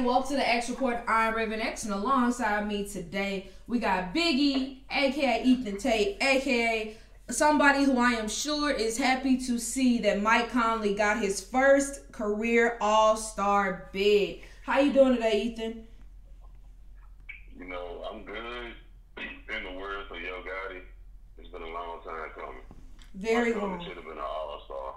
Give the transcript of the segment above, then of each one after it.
everybody. Welcome to the X Report. I'm Raven X, and alongside me today, we got Biggie, aka Ethan Tate, aka somebody who I am sure is happy to see that Mike Conley got his first career All Star bid. How you doing today, Ethan? You know, I'm good. In the words of Yo Gotti, it's been a long time coming. Very Mike long. should have been an All Star.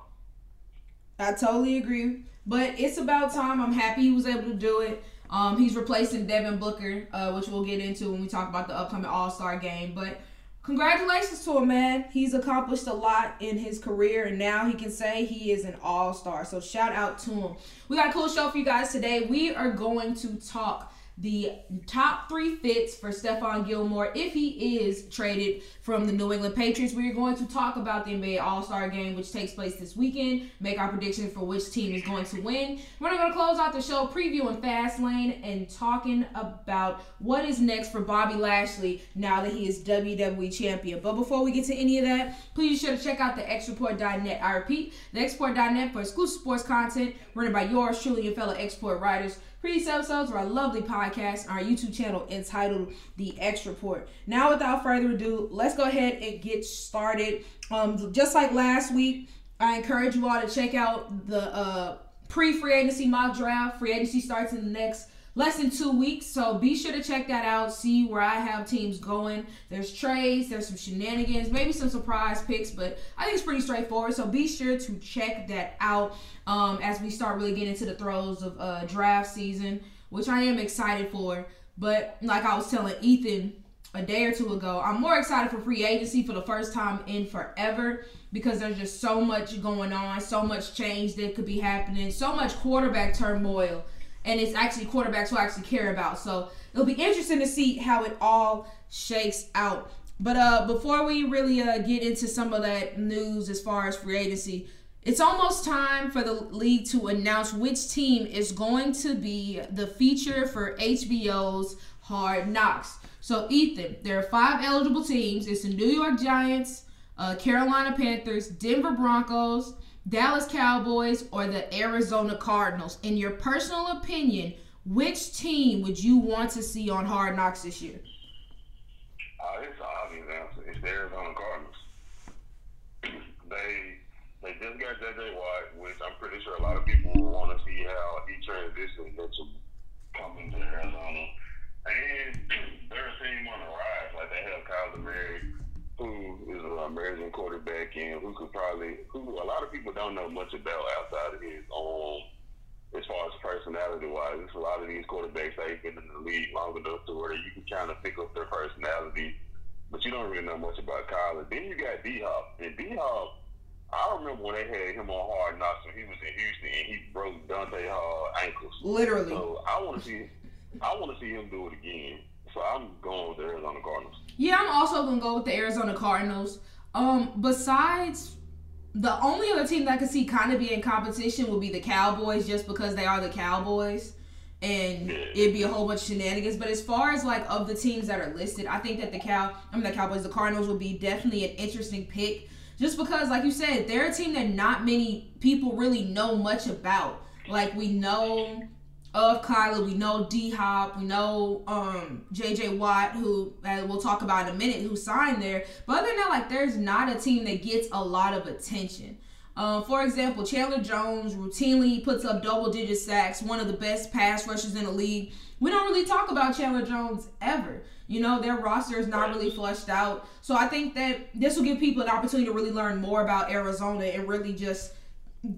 I totally agree. But it's about time. I'm happy he was able to do it. Um, he's replacing Devin Booker, uh, which we'll get into when we talk about the upcoming All Star game. But congratulations to him, man. He's accomplished a lot in his career, and now he can say he is an All Star. So shout out to him. We got a cool show for you guys today. We are going to talk the top three fits for Stephon Gilmore if he is traded from the New England Patriots. We are going to talk about the NBA All Star game, which takes place this weekend, make our prediction for which team is going to win. We're going to close out the show previewing Fastlane and talking about what is next for Bobby Lashley now that he is WWE Champion. But before we get to any of that, please be sure to check out the xreport.net. I repeat, the xreport.net for exclusive sports content written by yours truly, your fellow X Report writers. Previous episodes of our lovely podcast on our YouTube channel entitled The X Report. Now, without further ado, let's go ahead and get started. Um, just like last week, I encourage you all to check out the uh, pre-free agency mock draft. Free agency starts in the next less than two weeks, so be sure to check that out. See where I have teams going. There's trades, there's some shenanigans, maybe some surprise picks, but I think it's pretty straightforward. So be sure to check that out um, as we start really getting into the throes of uh, draft season, which I am excited for. But like I was telling Ethan a day or two ago, I'm more excited for free agency for the first time in forever because there's just so much going on, so much change that could be happening, so much quarterback turmoil, and it's actually quarterbacks who I actually care about. So it'll be interesting to see how it all shakes out. But uh, before we really uh, get into some of that news as far as free agency, it's almost time for the league to announce which team is going to be the feature for HBO's Hard Knocks. So, Ethan, there are five eligible teams. It's the New York Giants, uh, Carolina Panthers, Denver Broncos, Dallas Cowboys, or the Arizona Cardinals. In your personal opinion, which team would you want to see on Hard Knocks this year? Uh, it's an obvious answer. It's the Arizona Cardinals. they they just got J.J. Watt, which I'm pretty sure a lot of people will want to see how he transitions into coming to Arizona. And they're a team on the rise. Like they have Kyler Murray, who is an American quarterback, and who could probably who a lot of people don't know much about outside of his own as far as personality wise. There's a lot of these quarterbacks that have been in the league long enough to where you can kind of pick up their personality, but you don't really know much about Kyler. Then you got D Hop, and D Hop. I remember when they had him on Hard Knocks when he was in Houston and he broke Dante Hall ankles. Literally. So I want to see, I want to see him do it again. So I'm going with the Arizona Cardinals. Yeah, I'm also gonna go with the Arizona Cardinals. Um, besides the only other team that I could see kind of be in competition would be the Cowboys, just because they are the Cowboys, and it'd be a whole bunch of shenanigans. But as far as like of the teams that are listed, I think that the cow, I mean the Cowboys, the Cardinals would be definitely an interesting pick, just because, like you said, they're a team that not many people really know much about. Like we know of Kyler, we know D Hop, we know um JJ Watt, who uh, we'll talk about in a minute, who signed there. But other than that, like there's not a team that gets a lot of attention. Um, for example, Chandler Jones routinely puts up double digit sacks, one of the best pass rushers in the league. We don't really talk about Chandler Jones ever. You know, their roster is not really fleshed out. So I think that this will give people an opportunity to really learn more about Arizona and really just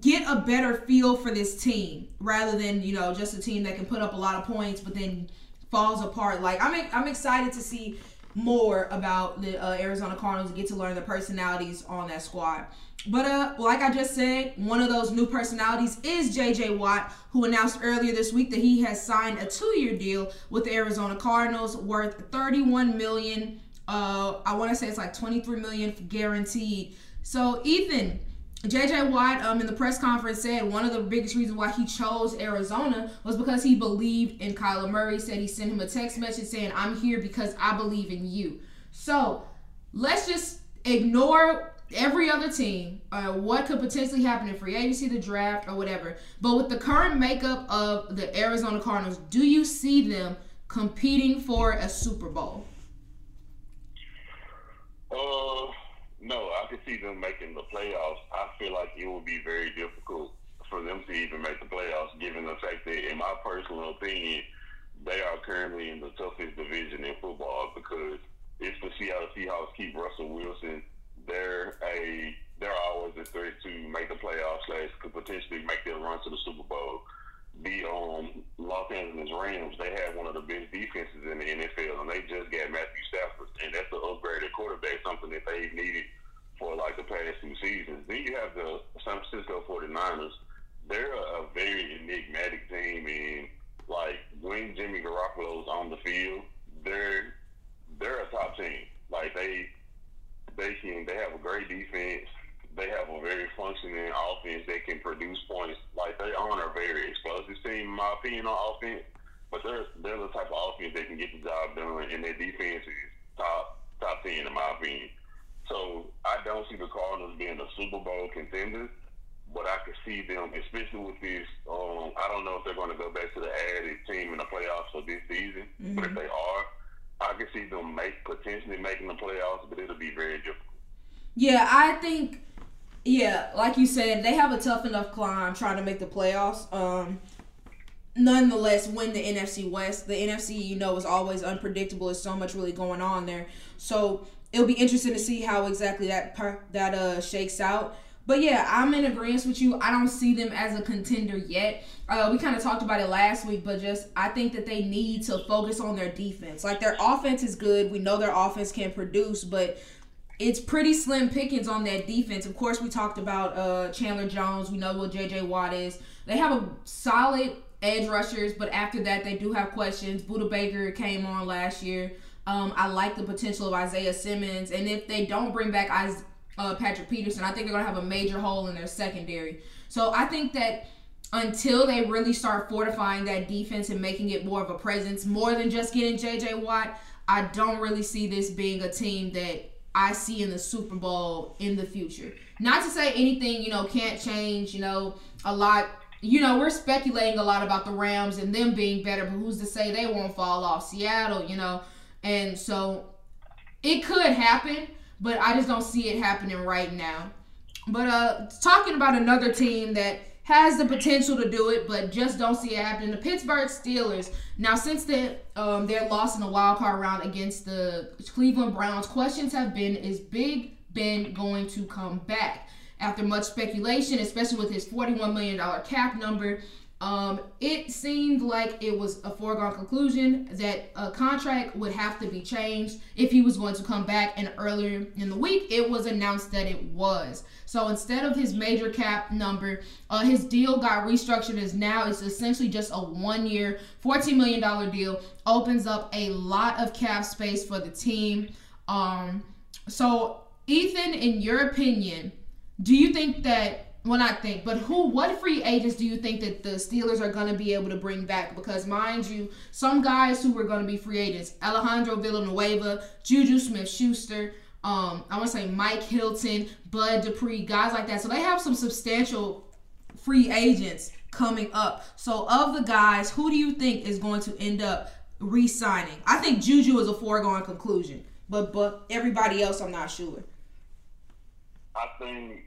get a better feel for this team rather than you know just a team that can put up a lot of points but then falls apart. Like I'm I'm excited to see more about the uh, Arizona Cardinals and get to learn the personalities on that squad. But uh, like I just said, one of those new personalities is JJ Watt, who announced earlier this week that he has signed a two-year deal with the Arizona Cardinals worth 31 million. Uh, I want to say it's like 23 million guaranteed. So Ethan, JJ Watt um, in the press conference said one of the biggest reasons why he chose Arizona was because he believed in Kyler Murray. Said he sent him a text message saying, I'm here because I believe in you. So let's just ignore every other team, uh, what could potentially happen in free agency, the draft, or whatever. But with the current makeup of the Arizona Cardinals, do you see them competing for a Super Bowl? Uh, no, I could see them making the playoffs. I feel like it would be very difficult for them to even make the playoffs, given the fact that, in my personal opinion, they are currently in the toughest division in football because if the Seattle Seahawks keep Russell Wilson, they're a they're always a threat to make the playoffs slash could potentially make their run to the Super Bowl. The um, Los Angeles Rams, they have one of the best defenses in the NFL, and they just got Matthew Stafford, and that's an upgraded quarterback, something that they needed for like the past two seasons. Then you have the San Francisco 49ers. They're a, a very enigmatic team, and like when Jimmy Garoppolo's on the field, they're they're a top team. Like they they can they have a great defense. They have a very functioning offense that can produce points. Like they aren't a very explosive team, in my opinion, on offense. But they're they're the type of offense that can get the job done, and their defense is top top ten in my opinion. So I don't see the Cardinals being a Super Bowl contender, but I could see them, especially with this. Um, I don't know if they're going to go back to the added team in the playoffs for this season, mm-hmm. but if they are, I can see them make potentially making the playoffs, but it'll be very difficult. Yeah, I think. Yeah, like you said, they have a tough enough climb trying to make the playoffs. Um, nonetheless, win the NFC West. The NFC, you know, is always unpredictable. There's so much really going on there. So it'll be interesting to see how exactly that that uh shakes out. But yeah, I'm in agreement with you. I don't see them as a contender yet. Uh, we kind of talked about it last week, but just I think that they need to focus on their defense. Like their offense is good. We know their offense can produce, but it's pretty slim pickings on that defense. Of course, we talked about uh, Chandler Jones. We know what J.J. Watt is. They have a solid edge rushers, but after that, they do have questions. Budda Baker came on last year. Um, I like the potential of Isaiah Simmons, and if they don't bring back Isaiah uh, Patrick Peterson. I think they're going to have a major hole in their secondary. So I think that until they really start fortifying that defense and making it more of a presence, more than just getting JJ Watt, I don't really see this being a team that I see in the Super Bowl in the future. Not to say anything, you know, can't change, you know, a lot. You know, we're speculating a lot about the Rams and them being better, but who's to say they won't fall off? Seattle, you know. And so it could happen, but I just don't see it happening right now. But uh, talking about another team that has the potential to do it, but just don't see it happening. The Pittsburgh Steelers. Now, since they, um, their loss in the wild card round against the Cleveland Browns, questions have been: Is Big Ben going to come back? After much speculation, especially with his $41 million cap number, um, it seemed like it was a foregone conclusion that a contract would have to be changed if he was going to come back. And earlier in the week, it was announced that it was. So instead of his major cap number, uh, his deal got restructured as now it's essentially just a one year, $14 million deal. Opens up a lot of cap space for the team. Um, so, Ethan, in your opinion, do you think that well, not think, but who? What free agents do you think that the Steelers are going to be able to bring back? Because mind you, some guys who were going to be free agents: Alejandro Villanueva, Juju Smith-Schuster. Um, I want to say Mike Hilton, Bud Dupree, guys like that. So they have some substantial free agents coming up. So of the guys, who do you think is going to end up re-signing? I think Juju is a foregone conclusion, but but everybody else, I'm not sure. I think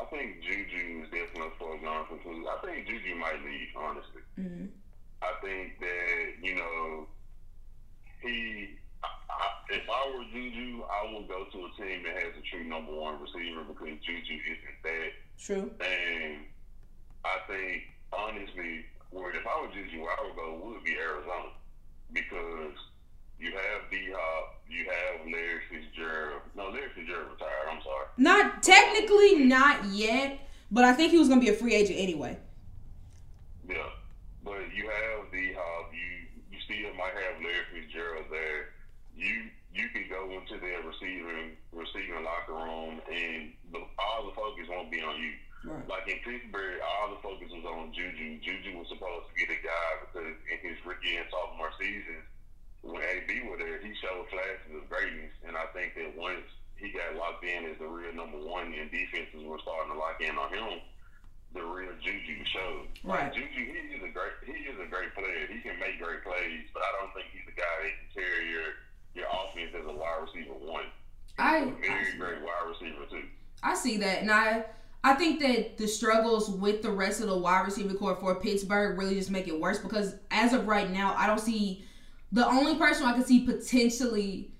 I think Juju is definitely a foregone conclusion. I think Juju might leave, honestly. Mm-hmm. I think that, you know, he, I, I, if I were Juju, I would go to a team that has a true number one receiver because Juju isn't that. True. And I think, honestly, where if I were Juju, where I would go would be Arizona because you have D Hop, you have Larry Fitzgerald. No, Larry Fitzgerald retired. I'm sorry. Not technically, not yet, but I think he was gonna be a free agent anyway. Yeah, but you have D Hop. You you still might have Larry Fitzgerald there. You you can go into their receiving receiving locker room, and the, all the focus won't be on you. Right. Like in Pittsburgh, all the focus was on Juju. Juju was supposed to be the guy because in his rookie and sophomore seasons when AB was there, he showed flashes of greatness, and I think that once he got locked in he is a great he is a great player. He can make great plays, but I don't think he's a guy that can carry your your offense as a wide receiver one. I very great wide receiver too. I see that, and I I think that the struggles with the rest of the wide receiver core for Pittsburgh really just make it worse because as of right now, I don't see the only person I can see potentially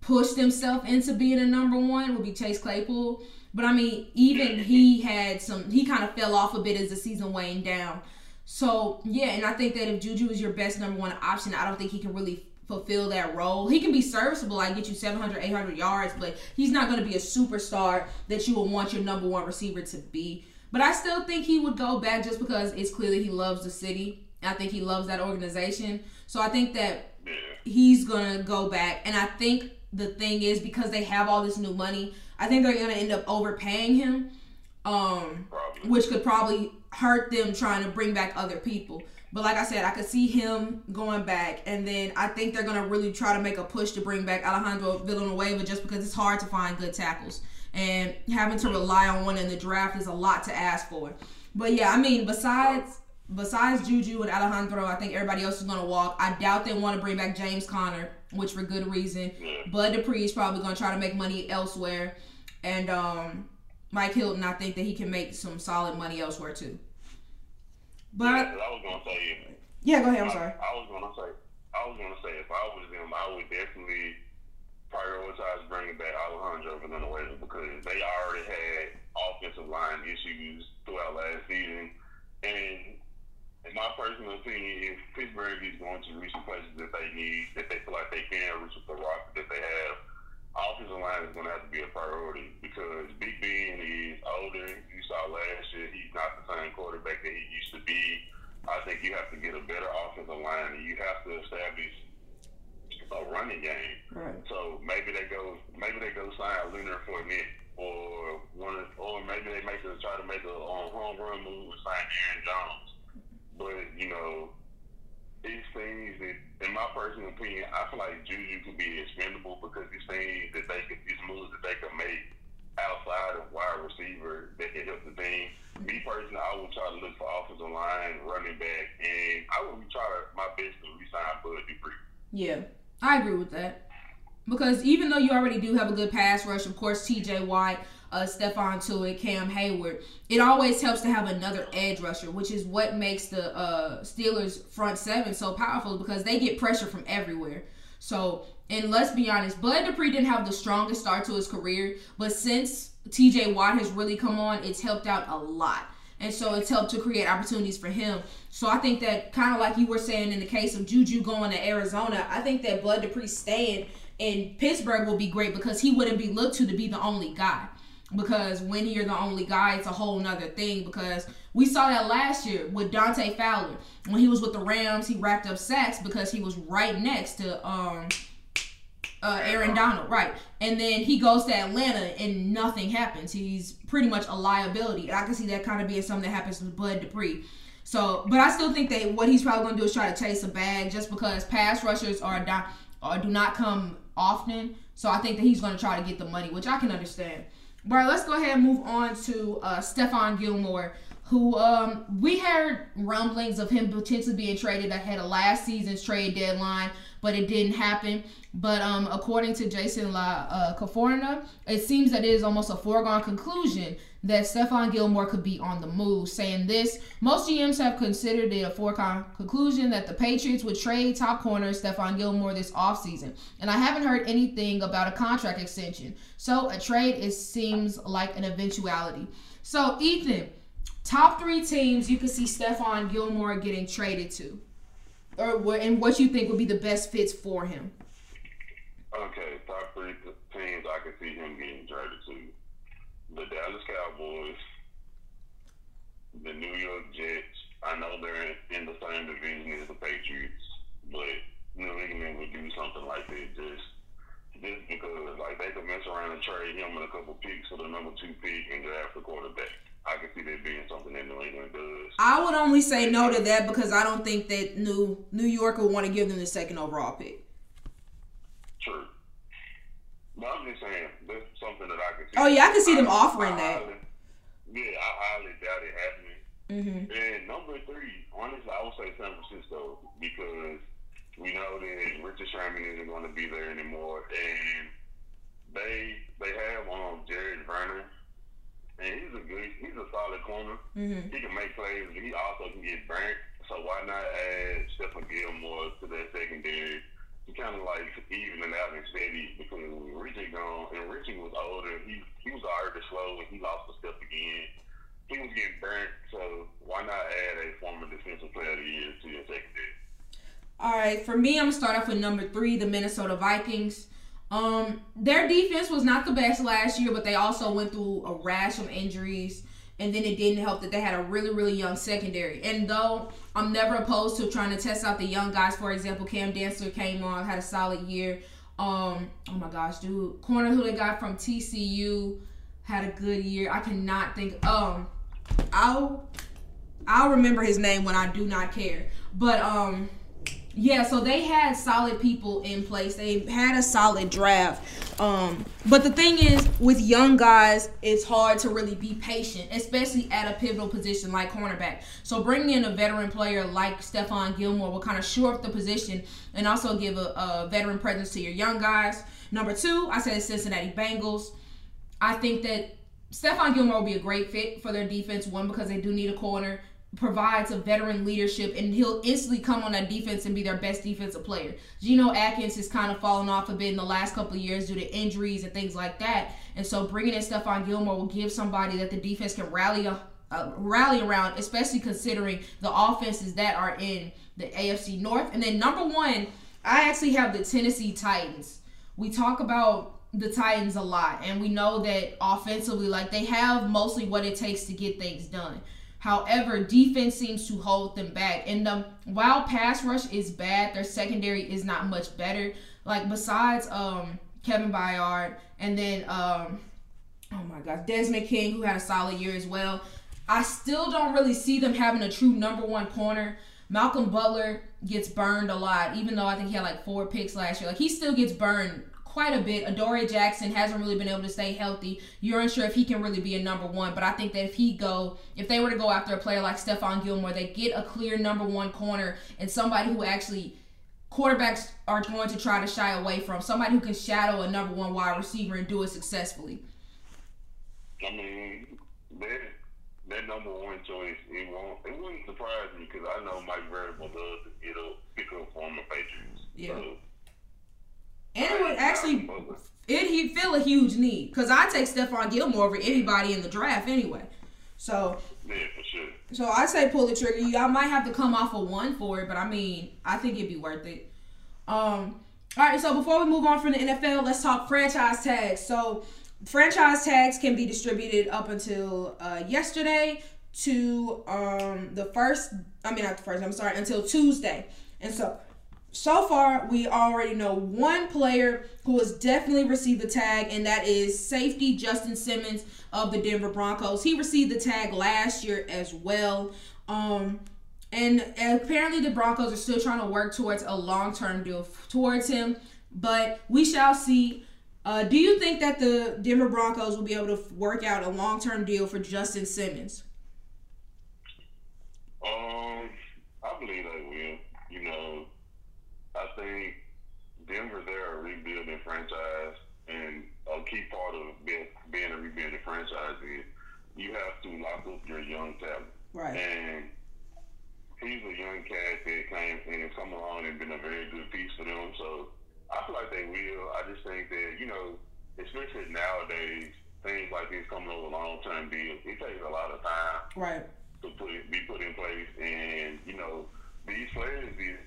push themselves into being a number one would be Chase Claypool. But I mean, even he had some, he kind of fell off a bit as the season waned down. So yeah, and I think that if Juju is your best number one option, I don't think he can really fulfill that role. He can be serviceable, like get you 700, 800 yards, but he's not going to be a superstar that you would want your number one receiver to be. But I still think he would go back just because it's clearly he loves the city. I think he loves that organization. So I think that he's going to go back. And I think the thing is because they have all this new money, I think they're going to end up overpaying him, um, which could probably hurt them trying to bring back other people. But like I said, I could see him going back, and then I think they're gonna really try to make a push to bring back Alejandro Villanueva just because it's hard to find good tackles, and having to rely on one in the draft is a lot to ask for. But yeah, I mean, besides besides Juju and Alejandro, I think everybody else is gonna walk. I doubt they want to bring back James Conner, which for good reason. Bud Dupree is probably gonna try to make money elsewhere, and um, Mike Hilton, I think that he can make some solid money elsewhere too. But yeah, I was gonna say. Yeah, go ahead. I'm sorry. I, I was gonna say. I was gonna say if I was them, I would definitely prioritize bringing back Alejandro Villanueva because they already had offensive line issues throughout last season, and in my personal opinion, if Pittsburgh is going to reach the places that they need, that they feel like they can reach with the roster that they have, offensive line is going to have to be a priority because Big Ben is older. You saw last year he's not the same quarterback that he used to be. I think you have to get a better offensive line and you have to establish a running game. Right. So maybe they go maybe they go sign Leonard Fournette or one or maybe they make a try to make a um, home run move and sign Aaron Jones. But you know these things that, in my personal opinion, I feel like Juju could be expendable because these things that they could, these moves that they could make outside of wide receiver that could help the team. Me personally, I would try to look for offensive line, running back, and I would try my best to resign Bud Dupree. Yeah, I agree with that. Because even though you already do have a good pass rush, of course, TJ Watt, uh, Stephon Tuitt, Cam Hayward. it always helps to have another edge rusher, which is what makes the uh, Steelers front seven so powerful because they get pressure from everywhere. So, and let's be honest, Bud Dupree didn't have the strongest start to his career, but since TJ Watt has really come on, it's helped out a lot. And so it's helped to create opportunities for him. So I think that kind of like you were saying in the case of Juju going to Arizona, I think that Bud Dupree staying in Pittsburgh will be great because he wouldn't be looked to to be the only guy because when you're the only guy, it's a whole nother thing. Because we saw that last year with Dante Fowler when he was with the Rams, he racked up sacks because he was right next to um uh, Aaron Donald, right? And then he goes to Atlanta and nothing happens. He's pretty much a liability. I can see that kind of being something that happens with Bud Dupree. So, but I still think that what he's probably going to do is try to chase a bag just because pass rushers are, do, or do not come often. So I think that he's going to try to get the money, which I can understand. But let's go ahead and move on to uh, Stephon Gilmore, who um, we heard rumblings of him potentially being traded ahead of last season's trade deadline, but it didn't happen. But um, according to Jason La uh, Canfora, it seems that it is almost a foregone conclusion that Stephon Gilmore could be on the move. Saying this, most GMs have considered it a foregone conclusion that the Patriots would trade top corner Stephon Gilmore this offseason. And I haven't heard anything about a contract extension. So a trade it seems like an eventuality. So Ethan, top three teams you could see Stephon Gilmore getting traded to. Or and what you think would be the best fits for him. Okay, top three teams I could see him getting the Dallas Cowboys, the New York Jets. I know they're in the same division as the Patriots, but New England would do something like that just just because like they could mess around and trade him in a couple picks for the number two pick and draft the quarterback. I can see that being something that New England does. I would only say no to that because I don't think that New New York would want to give them the second overall pick. True. But I'm just saying that's something that I can see. Oh yeah, I can see them offering I that. Highly, yeah, I highly doubt it happening. Mm-hmm. And number three, honestly, I would say San Francisco because we know that Richard Sherman isn't going to be there anymore, and they they have um Jared Vernon, and he's a good, he's a solid corner. Mm-hmm. He can make plays, but he also can get burnt. So why not add Stephon Gilmore to that secondary? Kind of like even it out and steady because Richard gone and Richard was older. He he was already slow and he lost a step again. He was getting burnt, so why not add a former defensive player of the year to your secondary? All right, for me, I'm gonna start off with number three, the Minnesota Vikings. Um, their defense was not the best last year, but they also went through a rash of injuries, and then it didn't help that they had a really, really young secondary. And though I'm never opposed to trying to test out the young guys, for example, Cam Dantzler came on, had a solid year. Um, oh my gosh, dude, corner who they got from TCU had a good year. I cannot think. Um, I'll I'll remember his name when I do not care. But um yeah, so they had solid people in place. They had a solid draft. Um, but the thing is, with young guys, it's hard to really be patient, especially at a pivotal position like cornerback. So bringing in a veteran player like Stephon Gilmore will kind of shore up the position and also give a, a veteran presence to your young guys. Number two, I said Cincinnati Bengals. I think that Stephon Gilmore will be a great fit for their defense. One, because they do need a corner provides a veteran leadership and he'll instantly come on that defense and be their best defensive player. Geno Atkins has kind of fallen off a bit in the last couple of years due to injuries and things like that. And so bringing in Stephon Gilmore will give somebody that the defense can rally uh, rally around, especially considering the offenses that are in the AFC North. And then number one, I actually have the Tennessee Titans. We talk about the Titans a lot, and we know that offensively, like they have mostly what it takes to get things done. However, defense seems to hold them back. And um, while pass rush is bad, their secondary is not much better. Like besides um, Kevin Byard and then um, oh my gosh, Desmond King, who had a solid year as well. I still don't really see them having a true number one corner. Malcolm Butler gets burned a lot, even though I think he had like four picks last year. Like he still gets burned quite a bit. Adoree Jackson hasn't really been able to stay healthy. You're unsure if he can really be a number one, but I think that if he go, if they were to go after a player like Stephon Gilmore, they get a clear number one corner and somebody who actually quarterbacks are going to try to shy away from. Somebody who can shadow a number one wide receiver and do it successfully. I mean, that that number one choice, it won't it wouldn't surprise me because I know Mike Vrabel does get a pick up former Patriots. Yeah. So, and it would actually it he feel a huge need because I take Stephon Gilmore over anybody in the draft anyway. So yeah, for sure. So I say pull the trigger. Y'all might have to come off a one for it, but I mean I think it'd be worth it. Um. All right. So before we move on from the NFL, let's talk franchise tags. So franchise tags can be distributed up until uh, yesterday to um the first. I mean not the first. I'm sorry until Tuesday. And so so far, we already know one player who has definitely received the tag, and that is safety Justin Simmons of the Denver Broncos. He received the tag last year as well. Um, and apparently, the Broncos are still trying to work towards a long term deal towards him, but we shall see. Uh, do you think that the Denver Broncos will be able to work out a long term deal for Justin Simmons? Um, I believe they will. You know, I think Denver, they're a rebuilding franchise, and a key part of being, being a rebuilding franchise is you have to lock up your young talent. Right. And he's a young cat that came and come along and been a very good piece for them. So I feel like they will. I just think that, you know, especially nowadays, things like this coming over long term deals, it takes a lot of time. Right. To put it, be put in place. And, you know, these players, these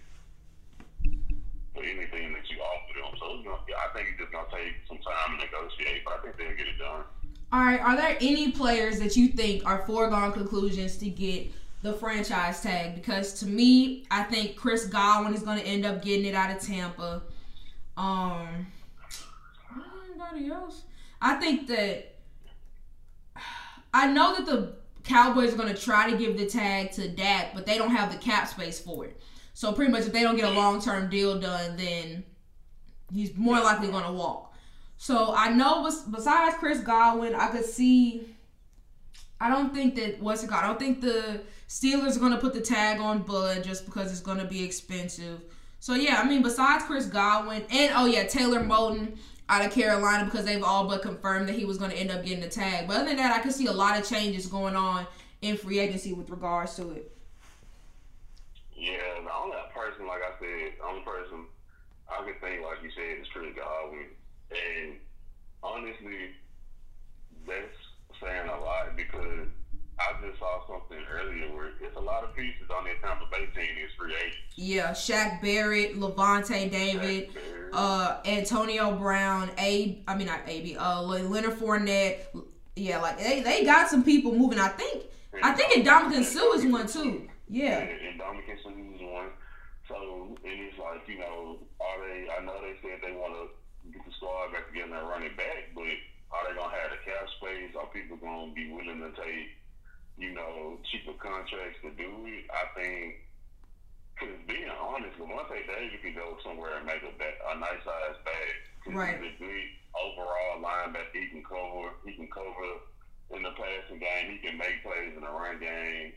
for anything that you offer them. So know, I think it's just gonna take some time to negotiate, but I think they'll get it done. All right. Are there any players that you think are foregone conclusions to get the franchise tag? Because to me, I think Chris Godwin is going to end up getting it out of Tampa. Um, anybody else? I think that I know that the Cowboys are going to try to give the tag to Dak, but they don't have the cap space for it. So pretty much, if they don't get a long term deal done, then he's more likely going to walk. So I know besides Chris Godwin, I could see. I don't think that what's it called? I don't think the Steelers are gonna put the tag on Bud just because it's gonna be expensive. So yeah, I mean, besides Chris Godwin and oh yeah, Taylor Moton out of Carolina because they've all but confirmed that he was going to end up getting the tag. But other than that, I could see a lot of changes going on in free agency with regards to it. Yeah, the only person, like I said, the only person I could think, like you said, is Chris Godwin. And honestly, that's saying a lot because I just saw something earlier where it's a lot of pieces on that Tampa Bay team is free agents. Yeah, Shaq Barrett, Lavonte David, uh, Antonio Brown, A. I mean not A. B. Uh, Leonard Fournette. Yeah, like they, they got some people moving. I think I think Ndamukong Suh is one too. Yeah. And Ndamukong Suh is one. So and it's like you know, are they? I know they said they want to get the squad back together and run it back, but are they gonna have the cap space? Are people gonna be willing to take? you know, cheaper contracts to do it. I think, because being honest, Lavonte David could go somewhere and make a, ba- a nice size bag. Right. He's a good overall linebacker. He can cover. He can cover in the passing game. He can make plays in the run game.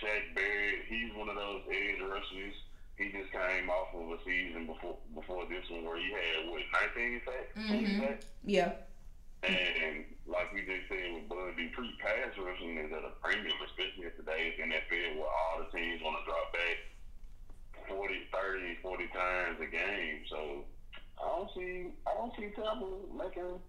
Shaq Barrett, he's one of those edge rushers. He just came off of a season before before this one where he had what 19 sacks. Mm-hmm. Yeah. And like we just said with Bud Dupree, pass rushing is at a premium, especially in today's NFL where all the teams want to drop back 40, 30, 40 times a game. So I don't see, I don't see Tampa making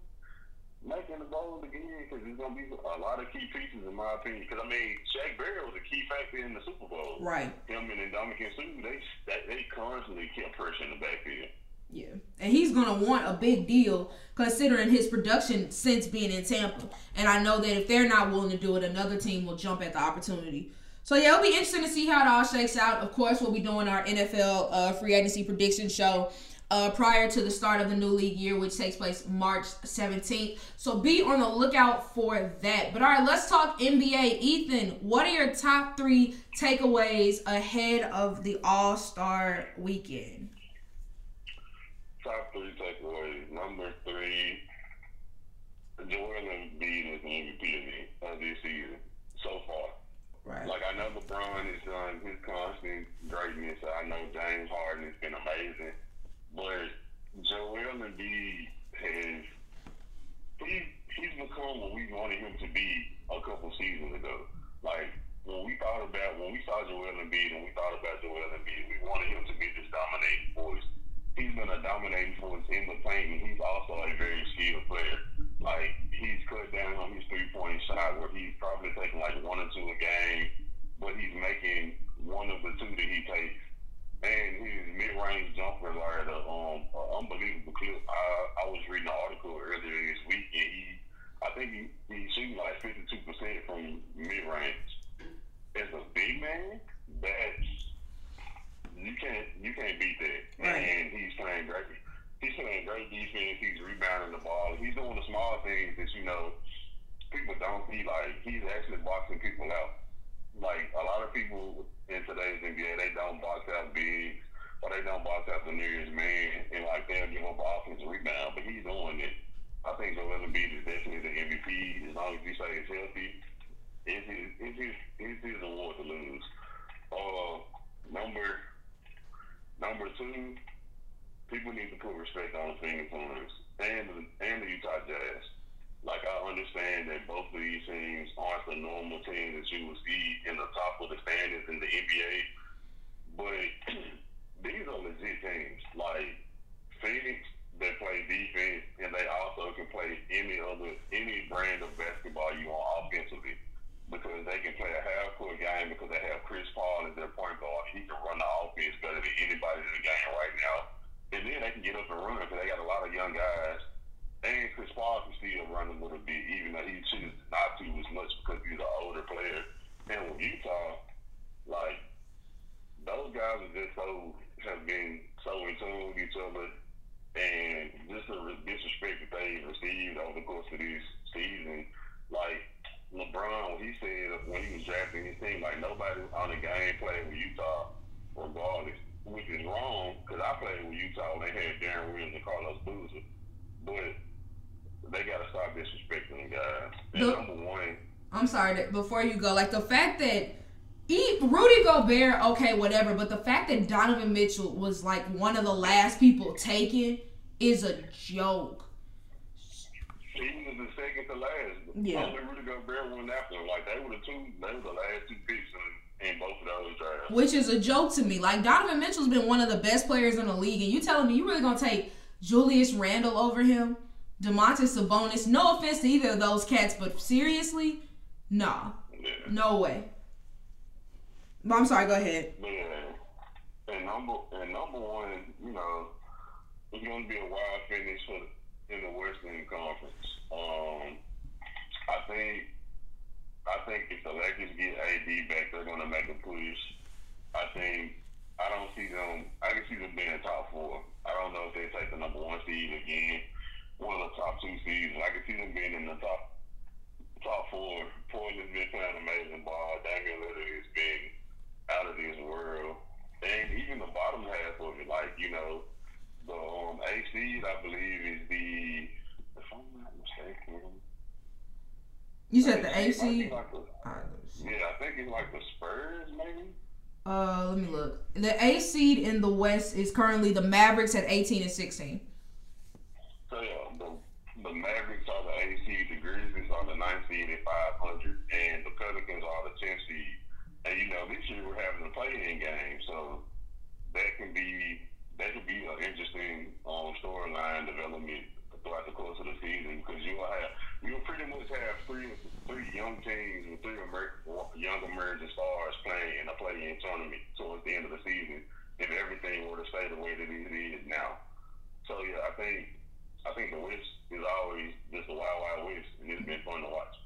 making the bowl again because there's gonna be a lot of key pieces in my opinion. Because I mean, Shaq Barrett was a key factor in the Super Bowl. Right. Him and Ndamukong Suh, they they constantly kept pressure in the backfield. Yeah. And he's going to want a big deal considering his production since being in Tampa. And I know that if they're not willing to do it, another team will jump at the opportunity. So, yeah, it'll be interesting to see how it all shakes out. Of course, we'll be doing our NFL uh, free agency prediction show uh, prior to the start of the new league year, which takes place March 17th. So be on the lookout for that. But all right, let's talk NBA. Ethan, what are your top three takeaways ahead of the All Star weekend? top three takeaways. Number three, Joel Embiid is the MVP of this season so far. Right. Like I know LeBron is on his constant greatness. I know James Harden has been amazing, but Joel Embiid has he he's become what we wanted him to be a couple seasons ago. Like when we thought about when we saw Joel Embiid and we thought about Joel Embiid, we wanted him to be this dominating force he's been a dominating force in the paint, and he's also a very skilled player. Like he's cut down on his three point shot, where he's probably taking like one or two a game, but he's making one of the two that he takes. And his mid range jumpers are at a um a unbelievable clip. I I was reading an article earlier this week, and he I think he he's shooting like fifty two percent from mid range. As a big man, that's you can't you can't beat that. Right. And he's playing great. He's playing great defense. He's rebounding the ball. He's doing the small things that you know people don't see. Like he's actually boxing people out. Like a lot of people in today's NBA, they don't box out bigs or they don't box out the nearest man, and like they'll give up offensive rebound. But he's doing it. I think Joel Embiid is definitely the MVP as long as he stays healthy. It's his, it's his, it's his award to lose. Uh, number Number two, people need to put respect on the Phoenix Suns and the, and the Utah Jazz. Like I understand that both of these teams aren't the normal teams that you would see in the top of the standings in the NBA, but these are legit teams. Like Phoenix, they play defense and they also can play any other any brand of basketball you want offensively because they can play a half court game because they have Chris Paul as their point guard. He can run the offense better than anybody in the game right now. And then they can get up and run because they got a lot of young guys. And Chris Paul can still run a little bit, even though he chooses not to as much because he's an older player. And with Utah, like those guys are just so have been so in tune with each other, and just the disrespect that they've received over the course of this season, like LeBron, when he said when he was drafting his team, like nobody on the game played with Utah regardless, which is wrong because I played with Utah when they had Deron Williams and Carlos Boozer. But they got to stop disrespecting uh, the guys. And number one, I'm sorry that before you go, like the fact that he, Rudy Gobert, okay, whatever, but the fact that Donovan Mitchell was like one of the last people taken is a joke. He was the second to last. Yeah. Only Rudy Gobert went after him. Like they were the two, they were the last two picks in, in both of those drafts. Which is a joke to me. Like Donovan Mitchell's been one of the best players in the league, and you telling me you really gonna take Julius Randle over him? Domantas Sabonis. No offense to either of those cats, but seriously, nah, Yeah. no way. But I'm sorry. Go ahead. Yeah. And number and number one, you know, it's gonna be a wild finish for in the Western Conference. Um, I think I think if the Lakers get AD back, they're gonna make a push. I think I don't see them. I can see them being top four. I don't know if they take the number one seed again, one of the top two seeds. I can see them being in the top top four. Portland's been playing amazing ball. Damian Lillard has been out of this world. And even the bottom half of it, like, you know, the um, A seed, I believe, is the, if I'm not mistaken, You said the AC. it's like the- yeah, I think it's like the Spurs, maybe. Uh, let me look. The A seed in the West is currently the Mavericks at 18 and 16. So yeah, the the Mavericks are the A seed, the Grizzlies are the nine seed at five hundred, and the Pelicans are the ten seed. And you know, this year we're having a play-in game, so that can be that could be an interesting um, storyline development throughout the course of the season because you will have you will pretty much have three three young teams with three emer- young emerging stars playing in a play-in tournament towards the end of the season if everything were to stay the way that it is now. So yeah, I think I think the West is always just a wild, wild West, and it's been fun to watch.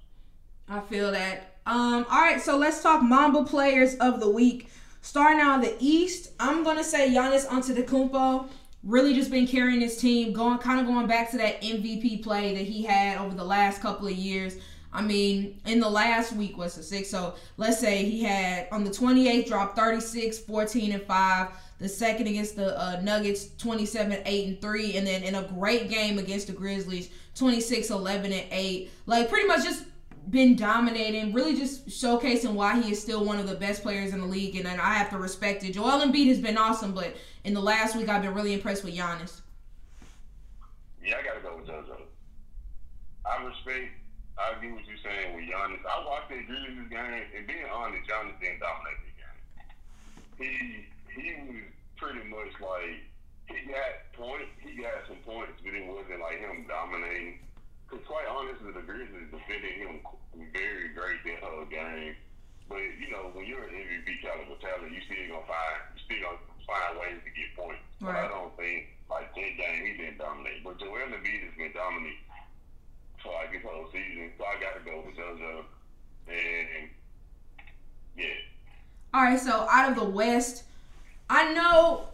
I feel that. Um, all right, so let's talk Mamba players of the week. Starting out in the East, I'm gonna say Giannis Antetokounmpo. Really, just been carrying his team, going kind of going back to that MVP play that he had over the last couple of years. I mean, in the last week was the six. So let's say he had on the 28th dropped 36, 14, and 5. The second against the uh, Nuggets, 27, 8, and 3. And then in a great game against the Grizzlies, 26, 11, and 8. Like, pretty much just been dominating, really just showcasing why he is still one of the best players in the league. And then I have to respect it. Joel Embiid has been awesome, but in the last week, I've been really impressed with Giannis. Yeah, I gotta go with JoJo. I respect. I agree with you're saying with Giannis. I watched that Grizzlies game, and being honest, Giannis didn't dominate the game. He he was pretty much like he got point. He got some points, but it wasn't like him dominating. Because quite honestly, the Grizzlies defended him very great that whole game. But you know, when you're an MVP caliber talent, you still gonna find you still gonna find ways to get points. But I don't think like that game he didn't dominate. But Joel Embiid has been dominating for like this whole season, so I got to go with JoJo. And yeah, All right, so out of the West, I know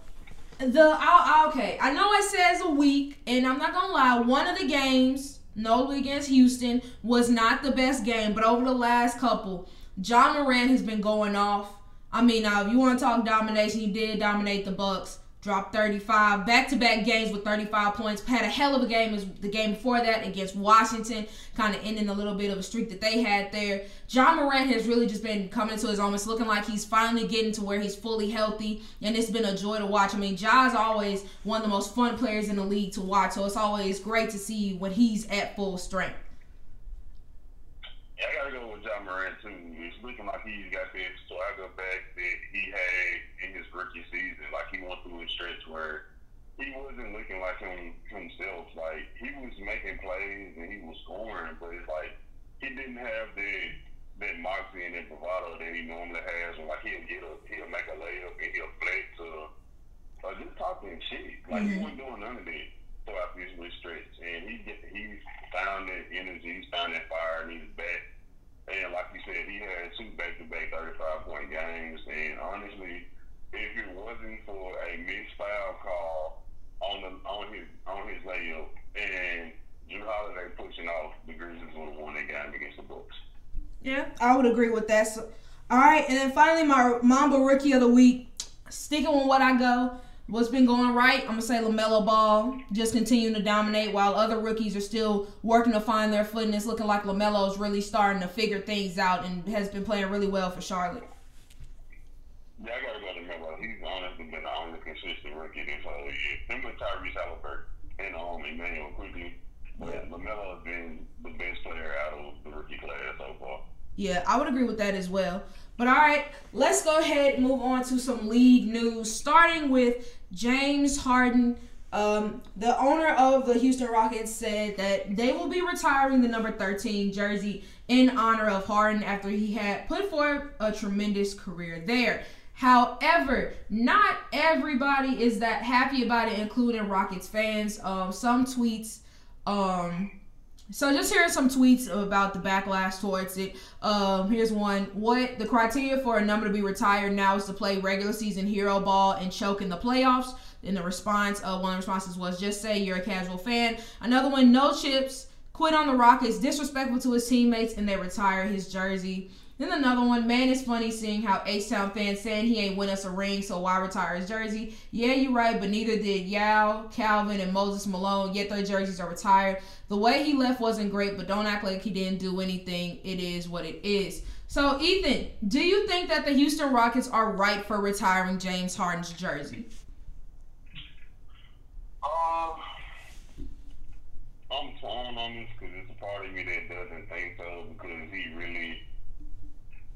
the I, okay. I know it says a week, and I'm not gonna lie. One of the games, notably against Houston, was not the best game. But over the last couple, Ja Morant has been going off. I mean, now if you want to talk domination, he did dominate the Bucks. Dropped 35, back-to-back games with 35 points. Had a hell of a game as the game before that against Washington, kind of ending a little bit of a streak that they had there. Ja Morant has really just been coming into his. It's looking like he's finally getting to where he's fully healthy, and it's been a joy to watch. I mean, Ja's always one of the most fun players in the league to watch, so it's always great to see when he's at full strength. Yeah, I got to go with Ja Morant too. It's looking like he's got that swagger back that he had in his rookie season. Like he went through a stretch where he wasn't looking like him himself. Like he was making plays and he was scoring, but it's like he didn't have that that moxie and that bravado that he normally has. And like he'll get a he'll make a layup and he'll flex to uh, just talking shit. Like he Mhm. wasn't doing none of that throughout this little stretch. And he get he found that energy, he found that fire, and he's back. And like you said, he had two back-to-back 35-point games. And honestly, if it wasn't for a missed foul call on the on his on his layup and Jrue Holiday pushing off, the Grizzlies would have won that game against the Bucks. Yeah, I would agree with that. So, all right, and then finally, my Mamba Rookie of the Week. Sticking with what I go, what's been going right? I'm gonna say Lamelo Ball just continuing to dominate while other rookies are still working to find their foot, and it's looking like Lamelo's really starting to figure things out and has been playing really well for Charlotte. Yeah, I gotta go to Melo. He's honestly been the only consistent rookie this whole year. Him with Tyrese Haliburton and um, Immanuel Quickley. But Lamelo has been the best player out of the rookie class so far. Yeah, I would agree with that as well. But all right, let's go ahead and move on to some league news, starting with James Harden. Um, the owner of the Houston Rockets said that they will be retiring the number 13 jersey in honor of Harden after he had put forth a tremendous career there. However, not everybody is that happy about it, including Rockets fans. Um, some tweets, um, so just here's some tweets about the backlash towards it. Um, here's one. What the criteria for a number to be retired now is to play regular season hero ball and choke in the playoffs. In the response, uh, one of the responses was just say you're a casual fan. Another one, no chips, quit on the Rockets, disrespectful to his teammates, and they retire his jersey. Then another one, man, it's funny seeing how H-Town fans saying he ain't win us a ring, so why retire his jersey? Yeah, you're right, but neither did Yao, Calvin, and Moses Malone, yet their jerseys are retired. The way he left wasn't great, but don't act like he didn't do anything. It is what it is. So, Ethan, do you think that the Houston Rockets are right for retiring James Harden's jersey? Um, I'm torn on this because it's a part of me that doesn't think so because he really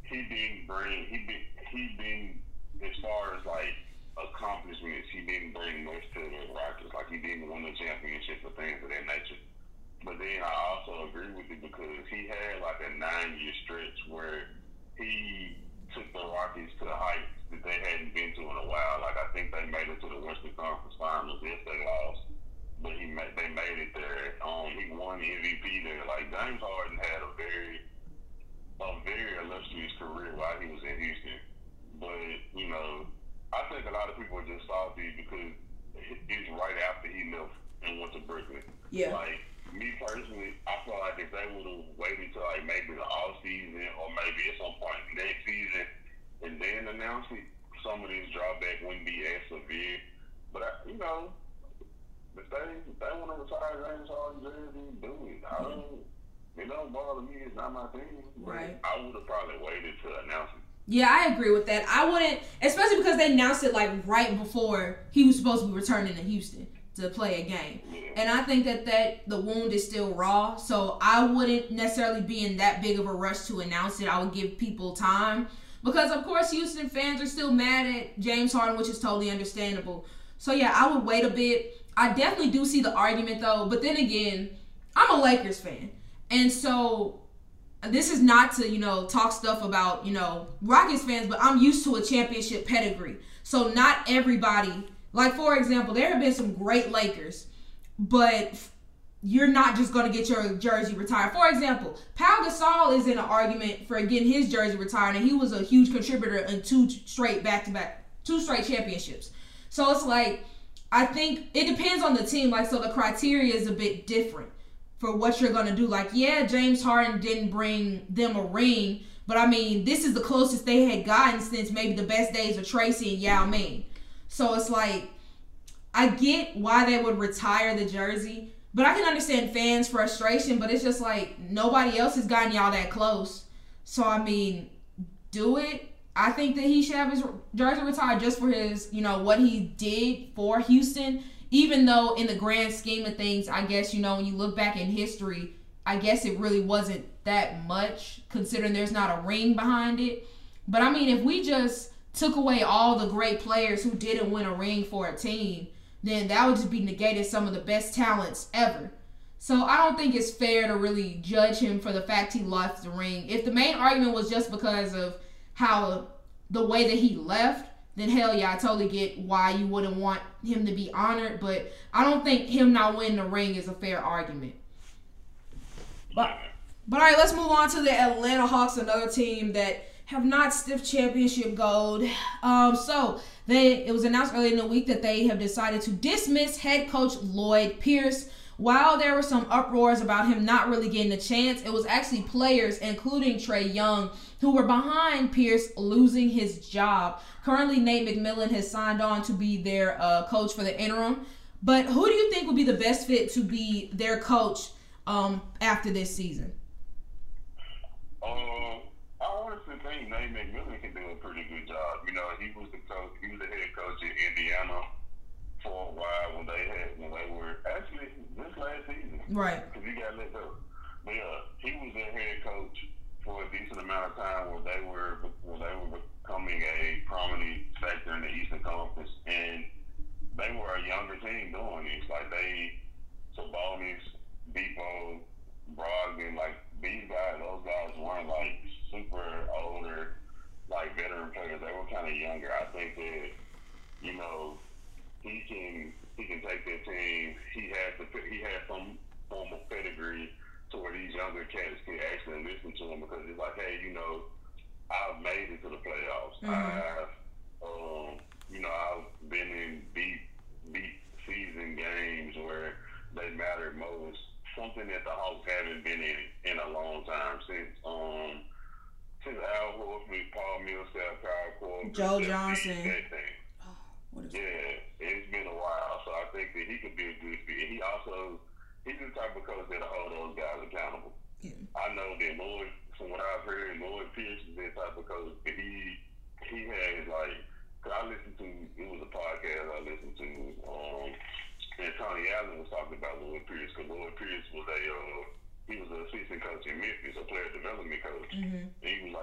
he didn't bring he be, he been as far as like accomplishments he didn't bring much to the Rockets like he didn't win a championship or things of that nature. But then I also agree with it because he had like a nine year stretch where he took the Rockets to the heights that they hadn't been to in a while. Like I think they made it to the Western Conference Finals. Yes, they lost, but he made, they made it there. Um, he won MVP there. Like James Harden had a very a very illustrious career while he was in Houston. But, you know, I think a lot of people are just salty because it's right after he left and went to Brooklyn. Yeah. Like, me personally, I feel like if they would have waited till like maybe the off season or maybe at some point next season and then announced it, some of this drawback wouldn't be as severe. But I, you know, if they if they want to retire James Harden, do it. I don't. It don't bother me. It's not my thing. Right. I would have probably waited to announce it. Yeah, I agree with that. I wouldn't, especially because they announced it like right before he was supposed to be returning to Houston to play a game. And I think that that the wound is still raw, so I wouldn't necessarily be in that big of a rush to announce it. I would give people time because, of course, Houston fans are still mad at James Harden, which is totally understandable. So yeah, I would wait a bit. I definitely do see the argument though, but then again, I'm a Lakers fan, and so this is not to you know talk stuff about you know Rockets fans, but I'm used to a championship pedigree. So not everybody, like for example, there have been some great Lakers, but you're not just going to get your jersey retired. For example, Pau Gasol is in an argument for getting his jersey retired, and he was a huge contributor in two straight back to back, two straight championships. So it's like, I think it depends on the team. Like, so the criteria is a bit different for what you're going to do. Like, yeah, James Harden didn't bring them a ring, but I mean, this is the closest they had gotten since maybe the best days of Tracy and Yao Ming. So it's like, I get why they would retire the jersey, but I can understand fans' frustration. But it's just like nobody else has gotten y'all that close. So I mean, do it. I think that he should have his jersey retired just for his, you know, what he did for Houston. Even though in the grand scheme of things, I guess you know when you look back in history, I guess it really wasn't that much considering there's not a ring behind it. But I mean, if we just took away all the great players who didn't win a ring for a team, then that would just be negated some of the best talents ever. So I don't think it's fair to really judge him for the fact he left the ring. If the main argument was just because of how the way that he left, then hell yeah, I totally get why you wouldn't want him to be honored. But I don't think him not winning the ring is a fair argument. But but all right, let's move on to the Atlanta Hawks, another team that have not stiff championship gold. Um, so they it was announced earlier in the week that they have decided to dismiss head coach Lloyd Pierce. While there were some uproars about him not really getting a chance, it was actually players, including Trae Young, who were behind Pierce losing his job. Currently, Nate McMillan has signed on to be their uh, coach for the interim. But who do you think would be the best fit to be their coach um, after this season? Um, I honestly think Nate McMillan can do a pretty good job. You know, he was the coach. He was the head coach in Indiana for a while when they had when they were actually this last season, right? Because he got let go. But yeah, he was their head coach for a decent amount of time where they were where they were becoming a prominent factor in the Eastern Conference, and they were a younger team doing this. Like they, Sabonis, Dipo, Brogdon, like these guys, those guys weren't like super older, like veteran players. They were kind of younger. I think that you know he can he can take their team. He has the he has some form of pedigree to where these younger cats can actually listen to him because it's like, hey, you know, I've made it to the playoffs. Mm-hmm. I've um, you know, I've been in deep deep season games where they mattered most something that the Hawks haven't been in in a long time since um since Al Horford, Paul Millsap, Kyle Korver, Joe Johnson. Oh, yeah, it's been a while, so I think that he could be a good fit. He also he's the type of coach that'll hold those guys accountable. Yeah. I know that Lloyd, from what I've heard, Lloyd Pierce is that type of coach. But he he has like, cause I listened to it was a podcast I listened to. Um, and Tony Allen was talking about Lloyd Pierce because Lloyd Pierce was a uh, he was an assistant coach in Memphis, a player development coach. Mm-hmm.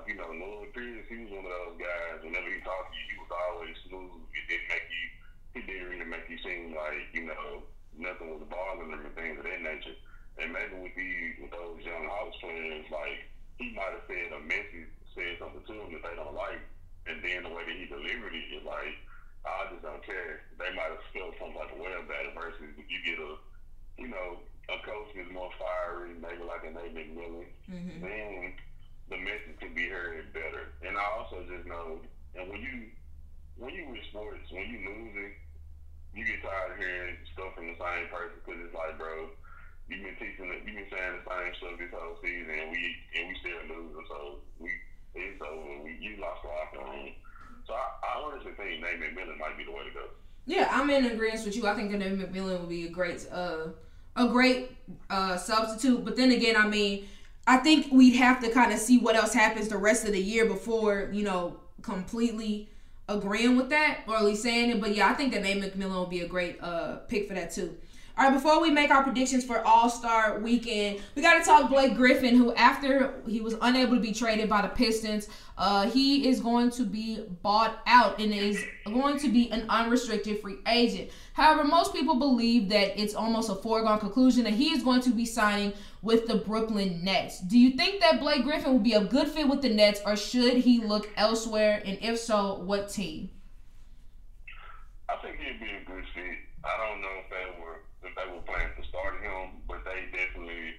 You know, Lloyd Pierce, he was one of those guys. Whenever he talked to you, was always smooth. It didn't make you, he didn't really make you seem like, you know, nothing was bothering him and things of that nature. And maybe with these, with those young Hawks players, like he might have said a message, said something to them that they don't like, and then the way that he delivered it is like I just don't care. They might have felt some like a way about it versus if you get a, you know, a coach that's more fiery, maybe like a Nate McMillan, mm-hmm. then the message could be heard better. And I also just know, and when you when you with sports, when you losing, you get tired of hearing stuff from the same person because it's like, bro, you've been teaching, you've been saying the same stuff this whole season, and we and we still losing. So we it's over. We you lost the locker room. So I, I honestly think Nate McMillan might be the way to go. Yeah, I'm in agreement with you. I think that McMillan would be a great, uh, a great uh, substitute. But then again, I mean, I think we'd have to kind of see what else happens the rest of the year before you know completely agreeing with that or at least saying it. But yeah, I think that Nate McMillan will be a great uh, pick for that too. All right, before we make our predictions for All Star Weekend, we got to talk Blake Griffin, who after he was unable to be traded by the Pistons, uh, he is going to be bought out and is going to be an unrestricted free agent. However, most people believe that it's almost a foregone conclusion that he is going to be signing with the Brooklyn Nets. Do you think that Blake Griffin will be a good fit with the Nets, or should he look elsewhere? And if so, what team? I think he'd be a good fit. I don't know if they were they were planning to start him, but they definitely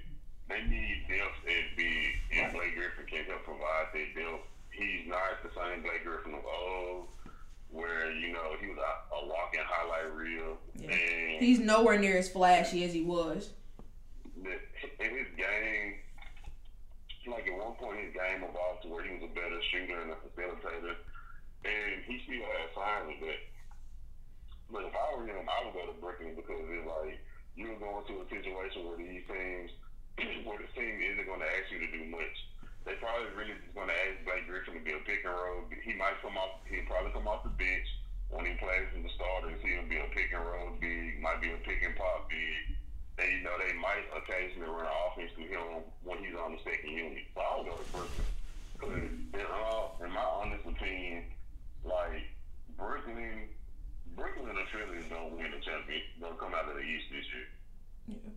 they need depth at big, and Blake Griffin can help provide that depth. He's not the same Blake Griffin of old, where you know he was a, a walking highlight reel, yeah. and he's nowhere near as flashy as he was. In his game, like at one point, his game evolved to where he was a better shooter and a facilitator, and he still has signs of that. But if I were him, I would go to Brooklyn because it's like you're going to a situation where these teams, where the team isn't going to ask you to do much. They probably really just going to ask Blake Griffin to be a pick and roll. He might come off. He'll probably come off the bench when he plays in the starters. He'll be a pick and roll big. Might be a pick and pop big. They, you know, they might occasionally run offense to him when he's on the second unit. So I'll go to Brooklyn. Because in, in my honest opinion, like Brooklyn Brooklyn and Phillies don't win the championship. Don't come out of the East this year. Yeah.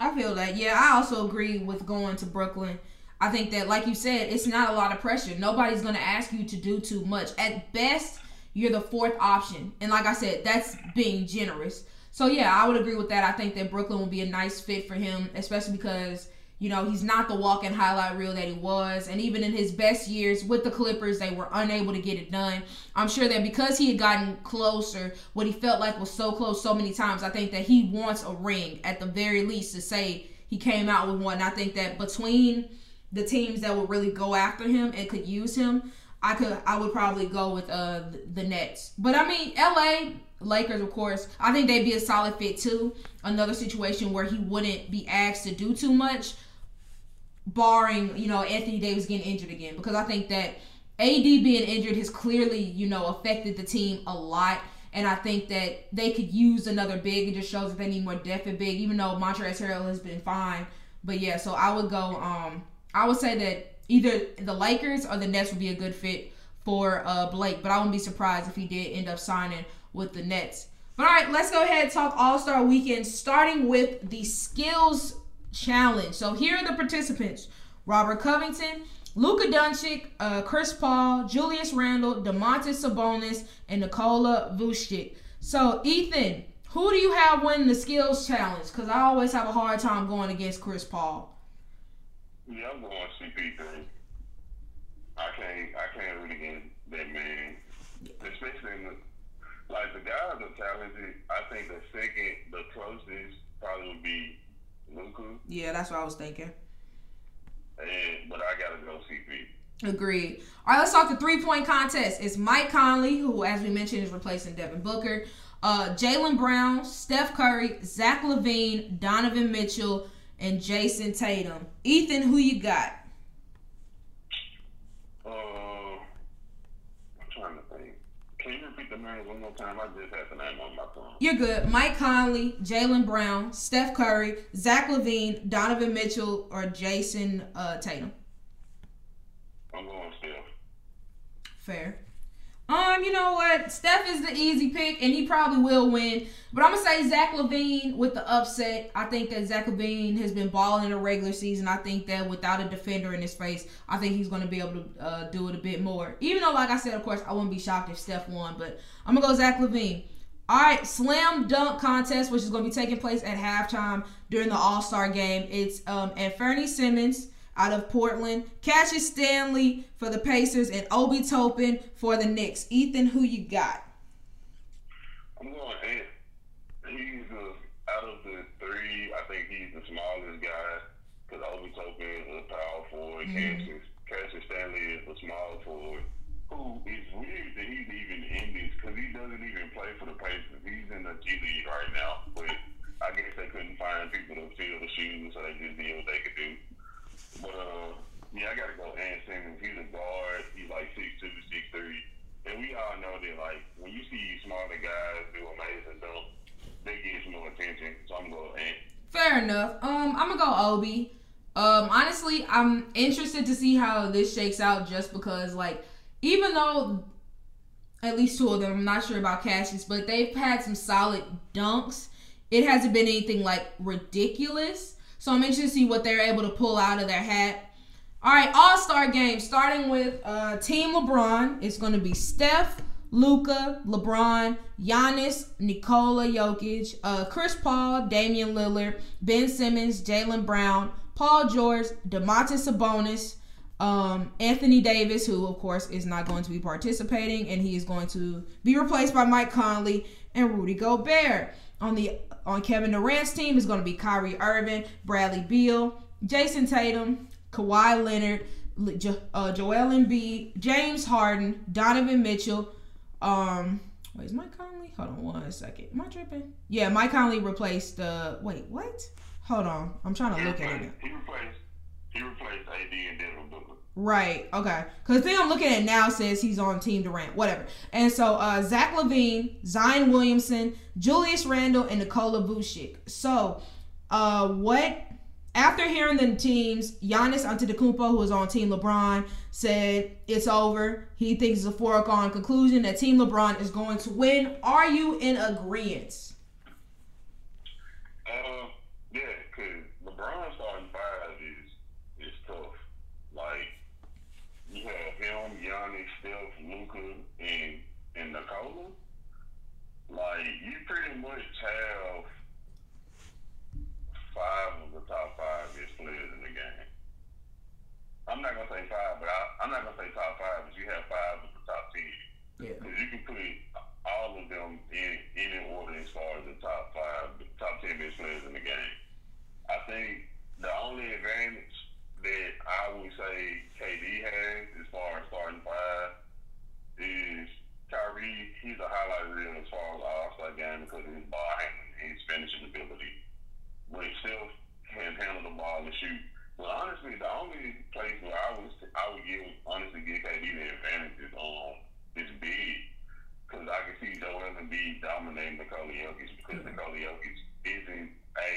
I feel that. Yeah, I also agree with going to Brooklyn. I think that, like you said, it's not a lot of pressure. Nobody's going to ask you to do too much. At best, you're the fourth option. And like I said, that's being generous. So, yeah, I would agree with that. I think that Brooklyn will be a nice fit for him, especially because you know, he's not the walking highlight reel that he was. And even in his best years with the Clippers, they were unable to get it done. I'm sure that because he had gotten closer, what he felt like was so close so many times, I think that he wants a ring at the very least to say he came out with one. I think that between the teams that would really go after him and could use him, I could I would probably go with uh the Nets. But I mean, LA Lakers, of course, I think they'd be a solid fit too. Another situation where he wouldn't be asked to do too much, barring you know Anthony Davis getting injured again, because I think that AD being injured has clearly you know affected the team a lot. And I think that they could use another big. It just shows that they need more depth at big, even though Montrezl Harrell has been fine. But yeah, so I would go. Um, I would say that either the Lakers or the Nets would be a good fit for uh, Blake. But I wouldn't be surprised if he did end up signing with the Nets. But all right, let's go ahead and talk All Star Weekend, starting with the Skills Challenge. So here are the participants: Robert Covington, Luka Doncic, uh, Chris Paul, Julius Randle, Domantas Sabonis, and Nikola Vucevic. So Ethan, who do you have winning the Skills Challenge? Because I always have a hard time going against Chris Paul. Yeah, I'm going CP3. I can't, I can't really get that man, especially in the like the guys are talented. I think the second, the closest probably would be Luka. Yeah, that's what I was thinking. And but I gotta go CP. Agreed. All right, let's talk the three point contest. It's Mike Conley, who, as we mentioned, is replacing Devin Booker. Uh, Jaylen Brown, Steph Curry, Zach LaVine, Donovan Mitchell, and Jayson Tatum. Ethan, who you got? Uh, I'm trying Can you the names one more time? I just had the name on my phone. You're good. Mike Conley, Jaylen Brown, Steph Curry, Zach LaVine, Donovan Mitchell, or Jayson uh, Tatum. I'm going Steph. Fair. Um, you know what? Steph is the easy pick, and he probably will win. But I'm gonna say Zach LaVine with the upset. I think that Zach LaVine has been balling in the regular season. I think that without a defender in his face, I think he's gonna be able to uh, do it a bit more. Even though, like I said, of course, I wouldn't be shocked if Steph won. But I'm gonna go Zach LaVine. All right, slam dunk contest, which is going to be taking place at halftime during the All Star game. It's um, Anfernee Simons out of Portland. Cassius Stanley for the Pacers and Obi Toppin for the Knicks. Ethan, who you got? I'm going Ant. He's uh, out of the three. I think he's the smallest guy because Obi Toppin is a power forward. Mm-hmm. Cassius, Cassius Stanley is the small forward. Who is weird that he's even in this because he doesn't even play for the Pacers. He's in the G League right now, but I guess they couldn't find people to fill the shoes, so they just did what they could do. But uh, yeah, I gotta go. Ant Simons. He's a guard. He's like six two, six three, and we all know that like when you see smaller guys do amazing stuff, they get more attention. So I'm gonna Ant. Fair enough. Um, I'm gonna go Obi. Um, honestly, I'm interested to see how this shakes out, just because like even though at least two of them, I'm not sure about Cassius, but they've had some solid dunks. It hasn't been anything like ridiculous. So I'm interested to see what they're able to pull out of their hat. All right, All Star game starting with uh, Team LeBron. It's going to be Steph, Luka, LeBron, Giannis, Nikola Jokic, uh, Chris Paul, Damian Lillard, Ben Simmons, Jaylen Brown, Paul George, Domantas Sabonis, um, Anthony Davis, who of course is not going to be participating, and he is going to be replaced by Mike Conley and Rudy Gobert. On the on Kevin Durant's team is going to be Kyrie Irving, Bradley Beal, Jayson Tatum, Kawhi Leonard, jo- uh, Joel Embiid, James Harden, Donovan Mitchell. Um, wait, is Mike Conley? Hold on one second. Am I tripping? Yeah, Mike Conley replaced. Uh, wait, what? Hold on, I'm trying to he look replaced, at it. He replaced. He replaced AD and Devin Booker. Right. Okay. Because the thing I'm looking at now says he's on Team Durant. Whatever. And so uh, Zach LaVine, Zion Williamson, Julius Randle, and Nikola Vucevic. So, uh, what? After hearing the teams, Giannis Antetokounmpo, who is on Team LeBron, said it's over. He thinks it's a foregone conclusion that Team LeBron is going to win. Are you in agreement? Uh, yeah, because LeBron starting five is is tough. Like you have him, Giannis, Luka, and and Nikola. Like you pretty much have five of the top five best players in the game. I'm not gonna say five, but I, I'm not gonna say top five, but you have five of the top ten. Yeah. Because you can put all of them in any order as far as the top five, the top ten best players in the game. I think the only advantage that I would say KD has as far as starting five is Kyrie. He's a highlight reel as far as the All Star game because of his ball handling and his finishing ability. But Steph can handle the ball and shoot. But honestly, the only place where I was I would give honestly give KD the advantage is on his big. Because I can see Joel Embiid dominating Nikola Jokic because Nikola Jokic isn't a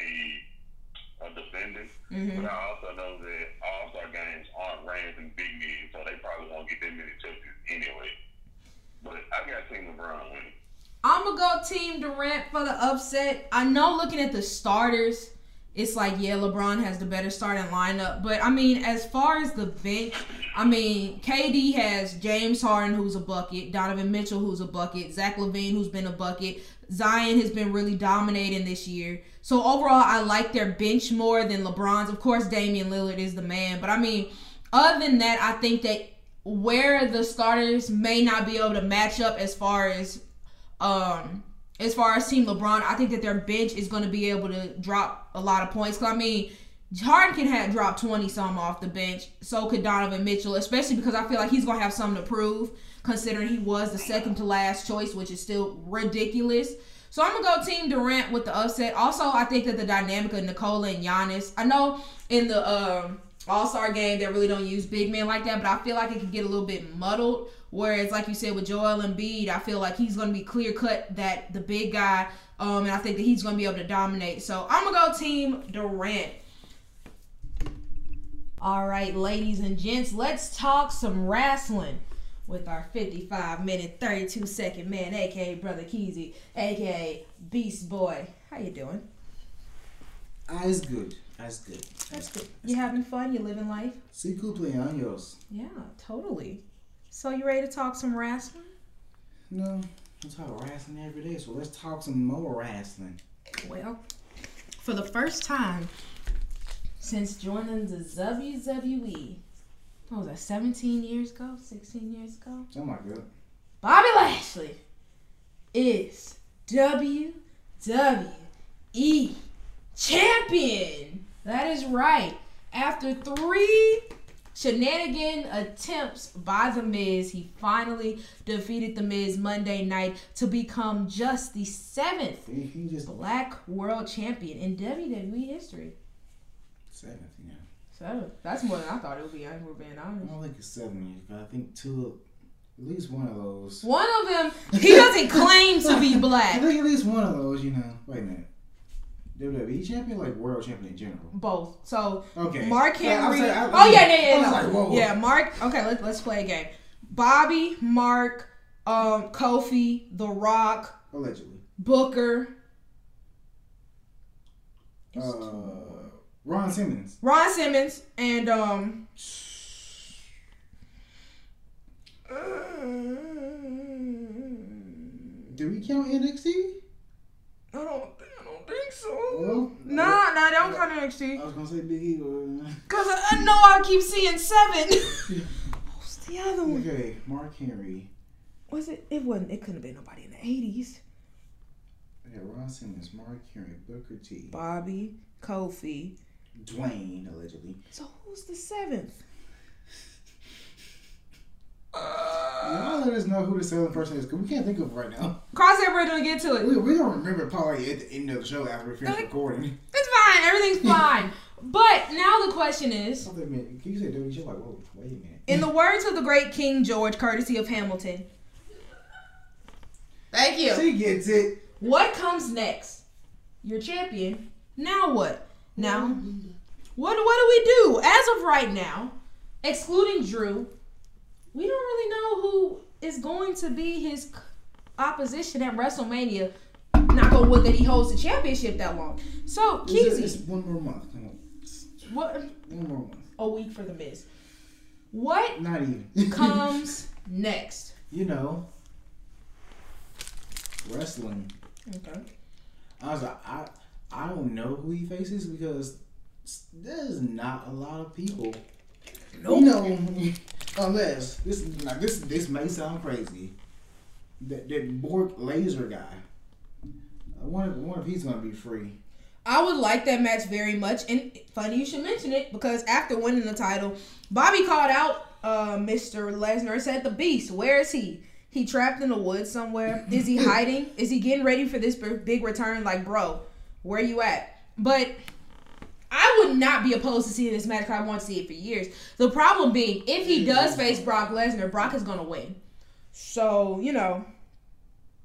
a defender. Mhm. But I also know that All Star games aren't ran through big men, so they probably won't get that many touches anyway. But I got Team LeBron winning. I'm gonna go Team Durant for the upset. I know looking at the starters, it's like yeah, LeBron has the better starting lineup. But I mean, as far as the bench, I mean, KD has James Harden, who's a bucket, Donovan Mitchell, who's a bucket, Zach LaVine, who's been a bucket. Zion has been really dominating this year. So overall, I like their bench more than LeBron's. Of course, Damian Lillard is the man, but I mean, other than that, I think that where the starters may not be able to match up as far as um as far as Team LeBron, I think that their bench is going to be able to drop a lot of points. Cause I mean, Harden can have dropped twenty some off the bench. So could Donovan Mitchell, especially because I feel like he's going to have something to prove, considering he was the second to last choice, which is still ridiculous. So I'm gonna go Team Durant with the upset. Also, I think that the dynamic of Nikola and Giannis. I know in the um, All Star game that really don't use big men like that, but I feel like it could get a little bit muddled. Whereas, like you said with Joel Embiid, I feel like he's gonna be clear cut that the big guy, um, and I think that he's gonna be able to dominate. So I'm gonna go Team Durant. All right, ladies and gents, let's talk some wrestling with our 55 minute 32 second man, aka Brother Keezy, aka Beast Boy. How you doing? Eyes good. Eyes good. That's good. You having fun? You living life? Sí, cumpleaños. Yeah, totally. So you ready to talk some wrestling? No, I talk wrestling every day, so let's talk some more wrestling. Well, for the first time since joining the WWE, what was that, 17 years ago? 16 years ago? Oh my god. Bobby Lashley is WWE champion. That is right. After three shenanigan attempts by The Miz, he finally defeated The Miz Monday night to become just the seventh He, just black world champion in WWE history. seventh, know. So that's more than I thought it would be. We're being I don't think it's seven years, but I think two, at least one of those. One of them, he doesn't claim to be black. I think at least one of those, you know. Wait a minute. WWE champion, like world champion in general. Both. So Okay. Mark Yeah, Henry. saying- I- oh yeah, yeah, yeah. I was no. like, whoa. Yeah, Mark. Okay, let's let's play a game. Bobby, Mark, um, Kofi, The Rock, Allegedly. Booker, Uh, Ron Simmons. Ron Simmons, and um. Do we count NXT? I don't. I don't think so. Well, Nah, nah, they don't count NXT. I was gonna say Big Eagle. Uh, Cause I, I know I keep seeing seven. What's the other one? Okay, Mark Henry. Was it? It wasn't. It couldn't have been nobody in the eighties. Okay, Ron Simmons, Mark Henry, Booker T, Bobby, Kofi. Dwayne, allegedly. So who's the seventh? Y'all let us know who the seventh person is, because we can't think of it right now. Cross that bridge when we get to it. We, we don't remember probably at the end of the show after we finish Okay. recording. It's fine. Everything's fine. But now the question is, Something minute. Can you say WWE show? Like, whoa, wait a minute. in the words of the great King George, courtesy of Hamilton. Thank you. She gets it. What comes next? You're champion. Now what? Now, what what do we do as of right now? Excluding Drew, we don't really know who is going to be his opposition at WrestleMania. Not gonna wood that he holds the championship that long. So It's, it's one more month. On. what One more month. a week for the Miz. What Not even. comes next? you know, wrestling. Okay. I was like, I, I don't know who he faces because there's not a lot of people. You know, unless this now this this may sound crazy. That that Bork laser guy. I wonder, I wonder if he's gonna be free. I would like that match very much. And funny you should mention it because after winning the title, Bobby called out uh, Mr. Lesnar. Said the Beast, where is he? He trapped in the woods somewhere. Is he hiding? is he getting ready for this big return? Like, bro, where you at? But I would not be opposed to seeing this match because I want to see it for years. The problem being, if he does face Brock Lesnar, Brock is going to win. So, you know,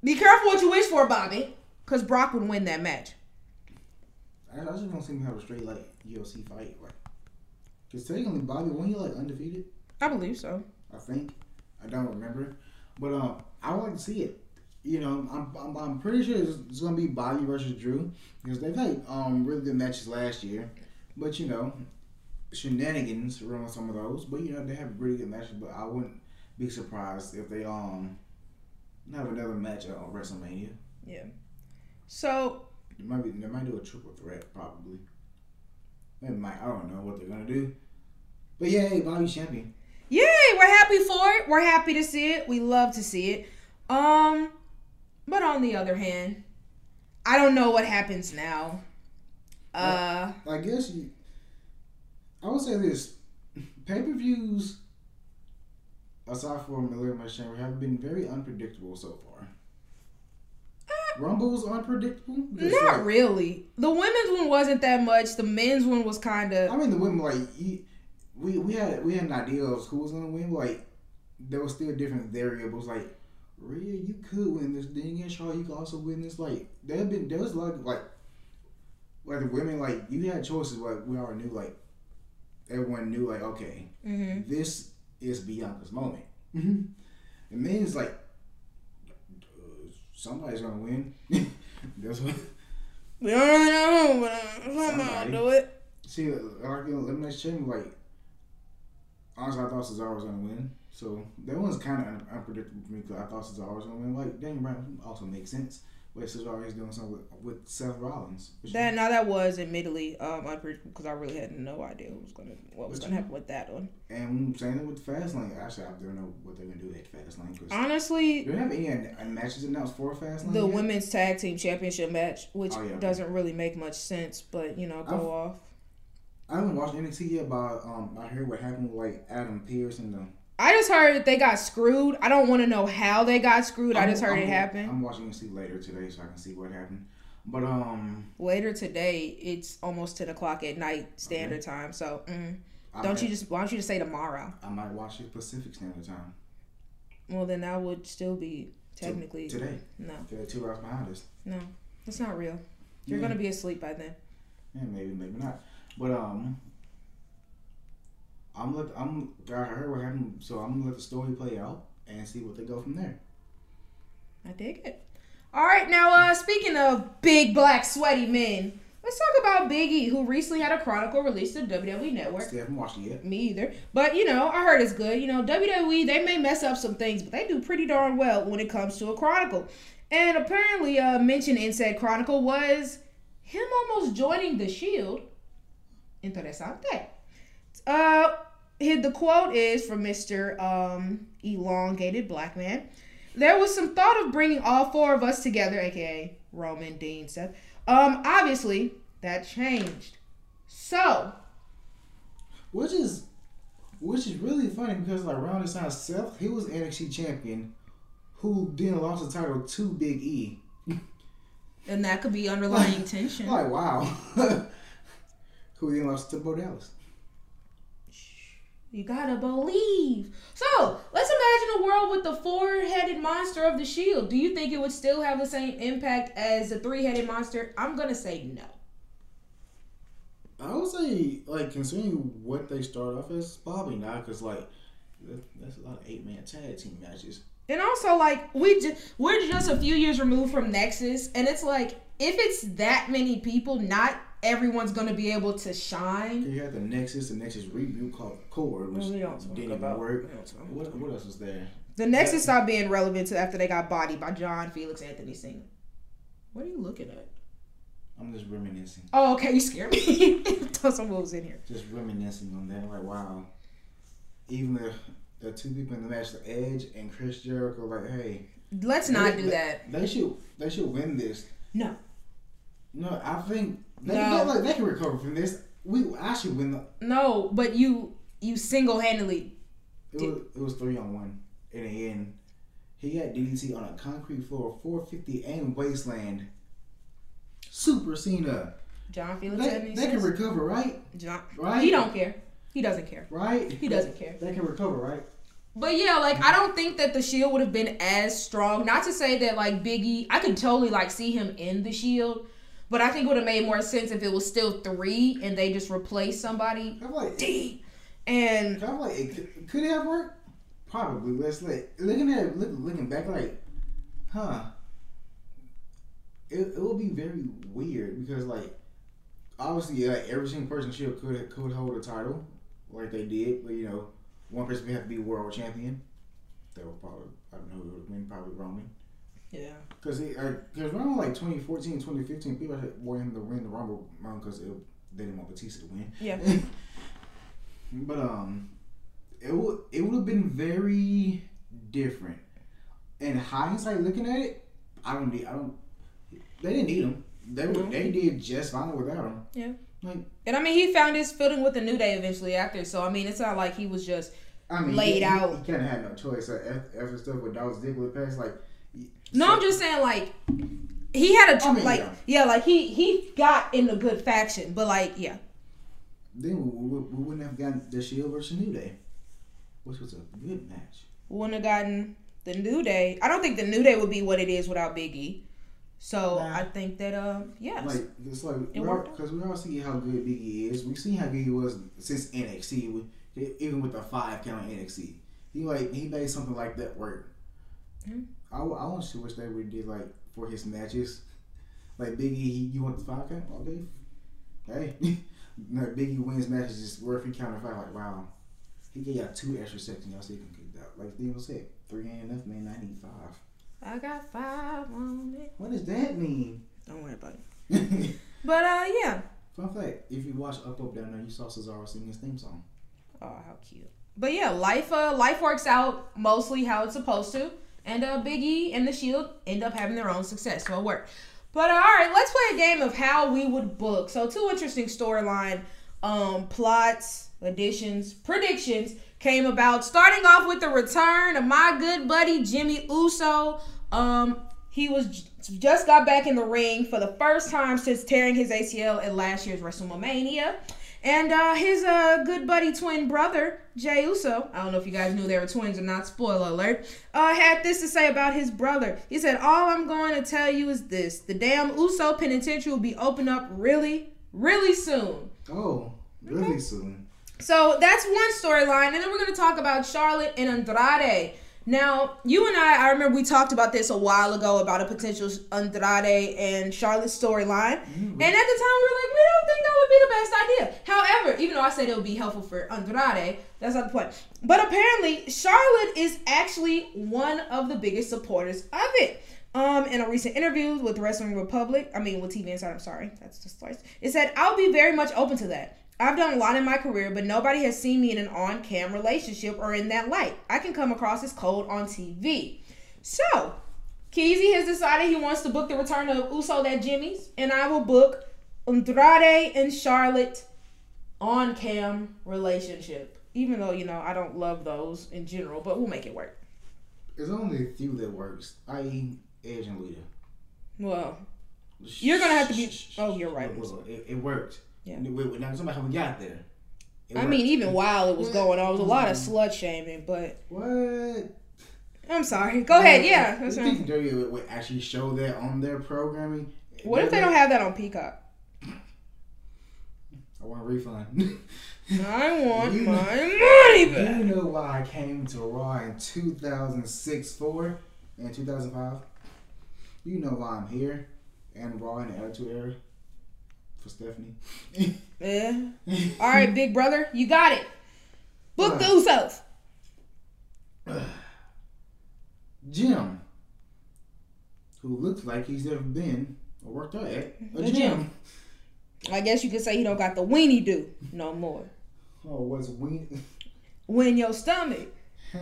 be careful what you wish for, Bobby, because Brock would win that match. I, just want to see him have a straight like UFC fight, like. Cause technically, Bobby, when he like undefeated, I believe so. I think I don't remember, but um, I would like to see it. You know, I'm, I'm, I'm pretty sure it's, it's gonna be Bobby versus Drew because they've had um really good matches last year, but you know, shenanigans around some of those. But you know, they have really good matches. But I wouldn't be surprised if they um have another match at WrestleMania. Yeah. So They might be they might do a triple threat probably. They might I don't know what they're gonna do. But yeah, hey, Bobby's champion. Yay, we're happy for it. We're happy to see it. We love to see it. Um, but on the other hand, I don't know what happens now. Uh, I guess you. I would say this: pay per views, aside from Elimination Chamber, have been very unpredictable so far. Rumble's unpredictable. Not like- really. The women's one wasn't that much. The men's one was kind of. I mean, the women like you, we we had we had an idea of who was gonna win. Like there was still different variables. Like Rhea, you could win this. Then again, Charlotte, you could also win this. Like there have been there was a lot of, like like the women like you had choices. Like we already knew. Like everyone knew. Like okay, hmm this is Bianca's moment. Mm-hmm. The men's like uh, somebody's gonna win. That's what. We don't know, but uh, somebody Somebody. do it. See, like in elimination chamber, like honestly, I thought Cesaro was gonna win. So that one's kind of un- unpredictable for me because I thought Cesaro was gonna win. Like Daniel Bryan also makes sense, but Cesaro is doing something with, with Seth Rollins. That now that was admittedly um unpredictable because I really had no idea what was gonna what was gonna happen with that one. and same thing with Fastlane. Actually, I don't know what they're gonna do at Fastlane because Honestly, do they have any an- matches announced for Fastlane? the yet? women's tag team championship match, which Oh, yeah. doesn't really make much sense, but you know, go I've- off. I haven't watched NXT yet, but um, I heard what happened with like Adam Pearce and the. I just heard they got screwed. I don't want to know how they got screwed. I I'm- just heard I'm- it happen. I'm watching to see later today, so I can see what happened. But um, Later today, it's almost ten o'clock at night standard time. So mm, don't you just why don't you just say tomorrow? I might watch it Pacific Standard Time Well, then that would still be technically today. no, They're two hours behind us. no, that's not real. You're yeah. gonna be asleep by then. Yeah, maybe, maybe not. But um, I'm let I'm I heard what happened, so I'm gonna let the story play out and see what they go from there. I dig it. All right, now uh speaking of big black sweaty men, let's talk about Big E, who recently had a chronicle released to WWE Network. Still haven't watched it yet. Me either. But you know, I heard it's good. You know, WWE they may mess up some things, but they do pretty darn well when it comes to a chronicle. And apparently, uh, mentioned in said chronicle was him almost joining the Shield. Interesante. Uh, the quote is from Mister um, Elongated Black Man. There was some thought of bringing all four of us together, aka Roman, Dean, Seth. Um, obviously that changed. So Which is which is really funny because like around this time, Seth he was NXT champion, who then lost the title to Big E. And that could be underlying tension. Like wow, who then lost to Bo Dallas. You gotta believe. So let's imagine a world with the four-headed monster of the shield. Do you think it would still have the same impact as the three-headed monster? I'm gonna say no. I would say, like, considering what they start off as, probably not, because, like, that's a lot of eight man tag team matches. And also, like we just we're just a few years removed from Nexus, and it's like if it's that many people, not everyone's gonna be able to shine. You had the Nexus, the Nexus reboot called Corre, which We don't talk didn't about- even work. we don't talk What, what else was there? The Nexus stopped being relevant to after they got bodied by John Felix Anthony Singer. What are you looking at? I'm just reminiscing. Oh, okay, you scared me. Thought someone was in here. Just reminiscing on that. Like, wow. Even the, the two people in the match, the Edge and Chris Jericho, like, hey. Let's not they- do that. They should, they should win this. No. No, I think They, No. they, like, they can recover from this. We actually win. The, No, but you you single handedly. it, was, it was three on one in the end. He got DDT on a concrete floor, 450 and wasteland. Super Cena. John Felix They, they can recover, right? John, Right? he don't care. He doesn't care. Right? He doesn't care. They can recover, right? But yeah, like I don't think that the Shield would have been as strong. Not to say that like Biggie, I could totally like see him in the Shield, but I think it would have made more sense if it was still three and they just replaced somebody. I'm like, D. And I'm like, it could, could it have worked? Probably. Let's like looking at look, looking back, like, huh? It, it will be very weird because like, obviously, like every single person should could could hold a title, like they did, but you know, one person would have to be world champion. That would probably I don't know who it would win, probably Roman. Yeah, Because he because around like 2014, 2015, people had wanted him to win the Rumble because they didn't want Batista to win. Yeah. but um, it would it would have been very different. In hindsight, looking at it, I don't need I don't. They didn't need him. They were, No. they did just fine without him. Yeah. Like and I mean he found his footing with the New Day eventually after. So I mean it's not like he was just I mean, Laid he, out. He, he kind of had no choice. So after, after stuff with Dolph Ziggler passed, like. No, so- I'm just saying like he had a I mean, like yeah. yeah. like he he got in a good faction, but like yeah, Then we, we, we wouldn't have gotten the Shield versus New Day, which was a good match. We wouldn't have gotten the New Day. I don't think the New Day would be what it is without Big E. So Nah. I think that um yeah, Like it's like It we're worked. because we all see how good Biggie is. We've seen how good he was since NXT, even with the five count NXT. He like he made something like that work. Mhm. I, I want to wish they would did like for his matches, like Biggie. He, you want the five count? Okay, hey, no, Biggie wins matches just worth he counter five. Like wow, he gave y'all two extra seconds. Y'all still can kick it out. Like Theo said, three ain't enough, man. I need five. I got five on it. What does that mean? Don't worry about it. But uh yeah. Fun fact: If you watch Up Up Down Down, you saw Cesaro sing his theme song. Oh how cute. But yeah, life uh life works out mostly how it's supposed to. And uh Big E and the Shield end up having their own success. So it worked. But uh, all right, let's play a game of how we would book. So two interesting storyline um plots, additions, predictions came about. Starting off with the return of my good buddy Jimmy Uso. Um he was just got back in the ring for the first time since tearing his ACL at last year's WrestleMania. And uh, his uh, good buddy twin brother, Jay Uso, I don't know if you guys knew they were twins or not, spoiler alert, uh, had this to say about his brother. He said, All I'm going to tell you is this the damn Uso penitentiary will be opened up really, really soon. Oh, really soon. So that's one storyline, and then we're gonna talk about Charlotte and Andrade. Now, you and I, I remember we talked about this a while ago about a potential Andrade and Charlotte storyline, and at the time we were like, we don't think that would be the best idea. However, even though I said it would be helpful for Andrade, that's not the point. But apparently, Charlotte is actually one of the biggest supporters of it. Um, in a recent interview with Wrestling Republic, I mean with TV Insider, I'm sorry, that's just twice. It said, "I'll be very much open to that. I've done a lot in my career, but nobody has seen me in an on-cam relationship or in that light. I can come across as cold on TV." So, Keezy has decided he wants to book the return of Uso at Jimmy's, and I will book Andrade and Charlotte on-cam relationship. Even though you know I don't love those in general, but we'll make it work. There's only a few that works, i.e., Edge and Lita. Well, You're gonna have to be- oh, you're right. Well, it, it worked. Yeah. We, we, now, talking about how we got there. It I worked. mean, even while it was going on, it was a lot of mm-hmm. slut shaming. But what? I'm sorry. Go ahead. Yeah. That's You right. think WWE would, would actually show that on their programming? What if they don't have that on Peacock? I want a refund. I want You- my money back. you know why I came to Raw in 2006 4 and 2005? You know why I'm here and Raw in the Attitude Era for Stephanie. Yeah. All right, big brother, you got it. Book the Usos. Jim, who looks like he's never been or worked out at eh? a A gym. gym. I guess you could say he don't got the weenie do no more. Oh, what's we? When your stomach.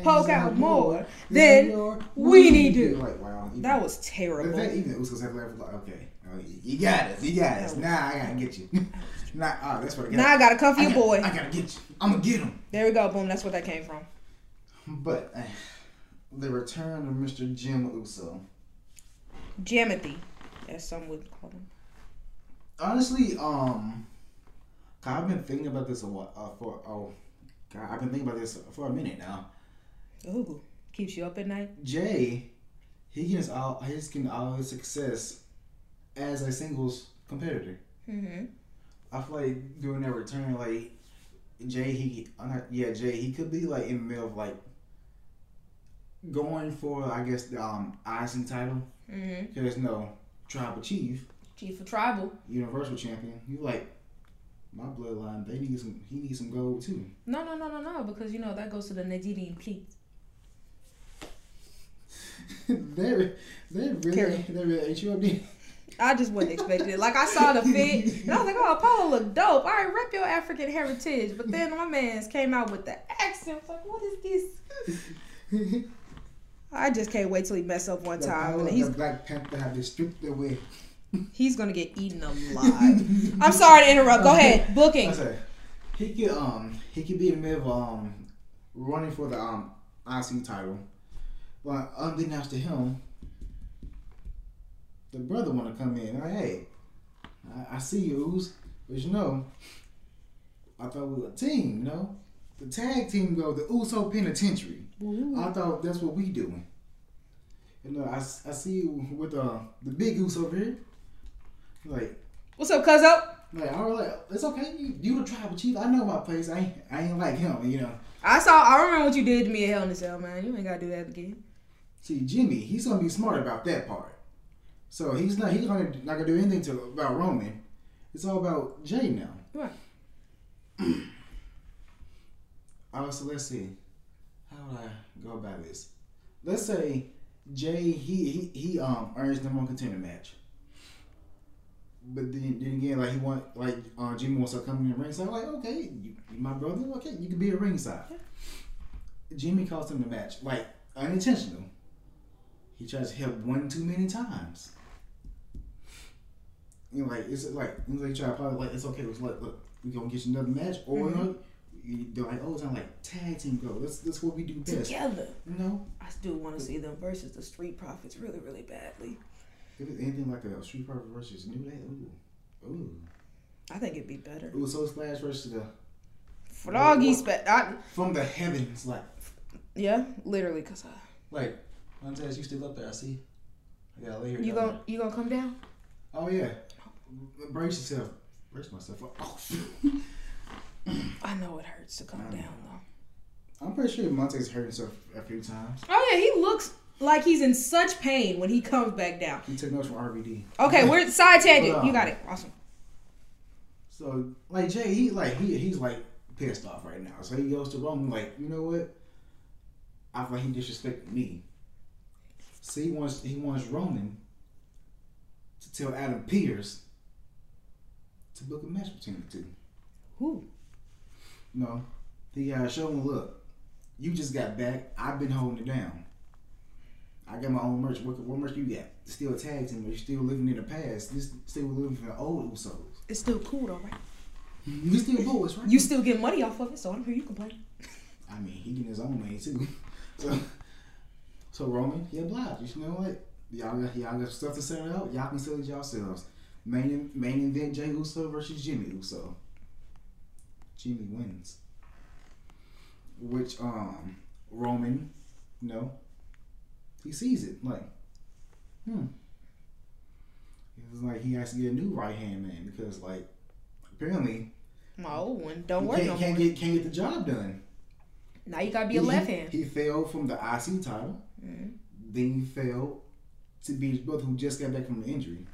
poke out more than weenie need to. Like, wow. even- That was terrible. fact even the Usos have left, like, okay, oh, you got us, you got us. Now I gotta get you. Now, oh, that's what I got. Now I gotta come for I your boy. I gotta get you. I'm gonna get him. There we go. Boom. That's where that came from. But uh, the return of Mr. Jim Uso. Jamothy, as some would call him. Honestly, um, I've been thinking about this a while. Uh, for oh, God, I've been thinking about this for a minute now. Ooh, keeps you up at night. Jay, he gets all he's getting all his success as a singles competitor. Mm-hmm. I feel like doing that return, like Jay, he, not, yeah, Jay, he could be like in the middle of like going for, I guess, the um IC title. Mm-hmm. Because no tribal chief, Chief of Tribal. universal champion. You like my bloodline? They need some. He needs some gold too. No, no, no, no, no. Because you know that goes to the Nigerian king. they're they're really Carry. they really ain't you up there. I just wasn't expecting it. Like I saw the fit, and I was like, "Oh, Apollo look dope. All right, rep your African heritage." But then my man's came out with the accent. I was like, "What is this?" I just can't wait till he mess up one The time. And he's the Black Panther have been stripped away. he's gonna get eaten alive. I'm sorry to interrupt. Go ahead. Booking. He could um he could be in the middle of um running for the um IC title, but unbeknownst to him, the brother want to come in. Like, hey, I, I see you, Ooze, but you know, I thought we were a team. You know, the tag team go the Uso Penitentiary. I thought that's what we doing. You know, I, I see you with uh, the big Goose over here. Like, What's up, Cuzzo? like, I was like, it's okay. You, you the tribal chief. I know my place. I ain't, I ain't like him. You know. I saw. I remember what you did to me at Hell in a Cell, man. You ain't gotta do that again. See, Jimmy, he's gonna be smart about that part. So he's not. He's gonna not gonna do anything to about Roman. It's all about Jay now. Right. Oh, so let's see. How would I go about this? Let's say Jay he he, he um earns the one contender match. But then, then again, like he want like uh, Jimmy wants to come in the ring. So I'm like, okay, you, you my brother. Okay, you can be a ringside. Jimmy calls him the match, like unintentional. He tries to help one too many times. You know, like it's like you know, they try to probably like it's okay. Like look, we gonna get you another match, or mm-hmm. you- they're like, oh, it's not like tag team go. That's that's what we do best. Together. You know, I still want to see them versus the Street Profits really, really badly. if it's anything like a Street Fighter versus New Day, ooh, ooh, I think it'd be better. ooh, so Slash versus the Froggy I, from the heavens, like Yeah, literally, cause I. like Montez, you still up there? I see. I gotta lay here. you down gon' you gonna come down? Oh yeah, brace yourself. Brace myself. up. Oh, I know it hurts to come down though. I'm pretty sure Montez hurt himself a few times. Oh yeah, he looks like he's in such pain when he comes back down. He took notes from RVD. Okay, we're side tangent. You got it. Awesome. So like Jay, he like he he's like pissed off right now. So he goes to Roman like, you know what? I feel like he disrespected me. So he wants he wants Roman to tell Adam Pearce to book a match between the two. Who? No, he uh, show him look. You just got back. I've been holding it down. I got my own merch. What, what merch you got? Still a tag team, but you're still living in the past. This still living for the old Usos. It's still cool though, right? You still boys, right? You still get money off of it, so I don't hear you complain. I mean, he getting his own money too. So, so Roman, he obliged. You know what? Y'all got y'all got stuff to sell out. Y'all can sell it yourselves. Main main event: Jay Uso versus Jimmy Uso. Jimmy wins. Which um Roman, you know, he sees it like, hmm. It's like he has to get a new right hand man because like apparently My old one don't work can't, no can't get can't get the job done. Now you gotta be a He- left hand. He failed from the IC title. Mhm. Then he failed to be his brother who just got back from the injury.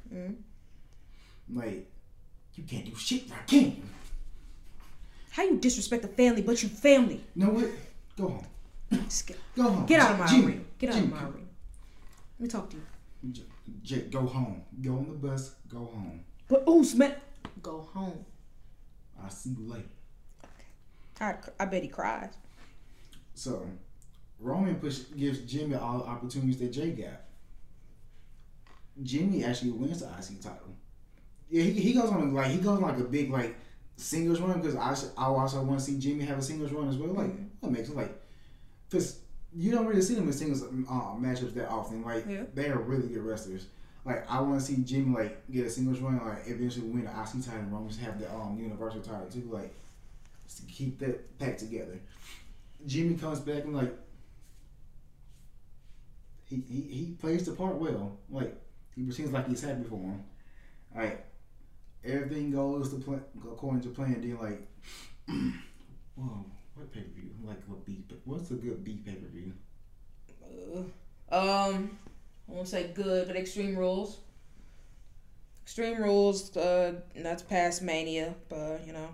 Mhm. Like, you can't do shit right, can you? How you disrespect the family, but you family? You know what? Go home. Get, Go home. get out of my Jimmy, arena. Get out Jimmy, of my arena. Let me talk to you. J- J- go home. Go on the bus. Go home. But oh, man, go home. I'll see you later. I, I bet he cries. So, Roman push gives Jimmy all the opportunities that Jay got. Jimmy actually wins the IC title. Yeah, he, he goes on like he goes on like a big like singles run because I I also want to see Jimmy have a singles run as well. Like that makes it like because you don't really see them in singles uh, matchups that often. Like Yeah. they are really good wrestlers. Like I want to see Jimmy like get a singles run, like eventually win the IC title, and Roman's have the um Universal title too. Like just to keep that pack together. Jimmy comes back and like he, he, he plays the part well. Like he pretends like he's happy for him. Like everything goes to plan according to plan. Then like, whoa, what pay per view? Like what B? What's a good B pay per view? Uh, um, I won't say good, but Extreme Rules. Extreme Rules, uh, that's past Mania, but you know,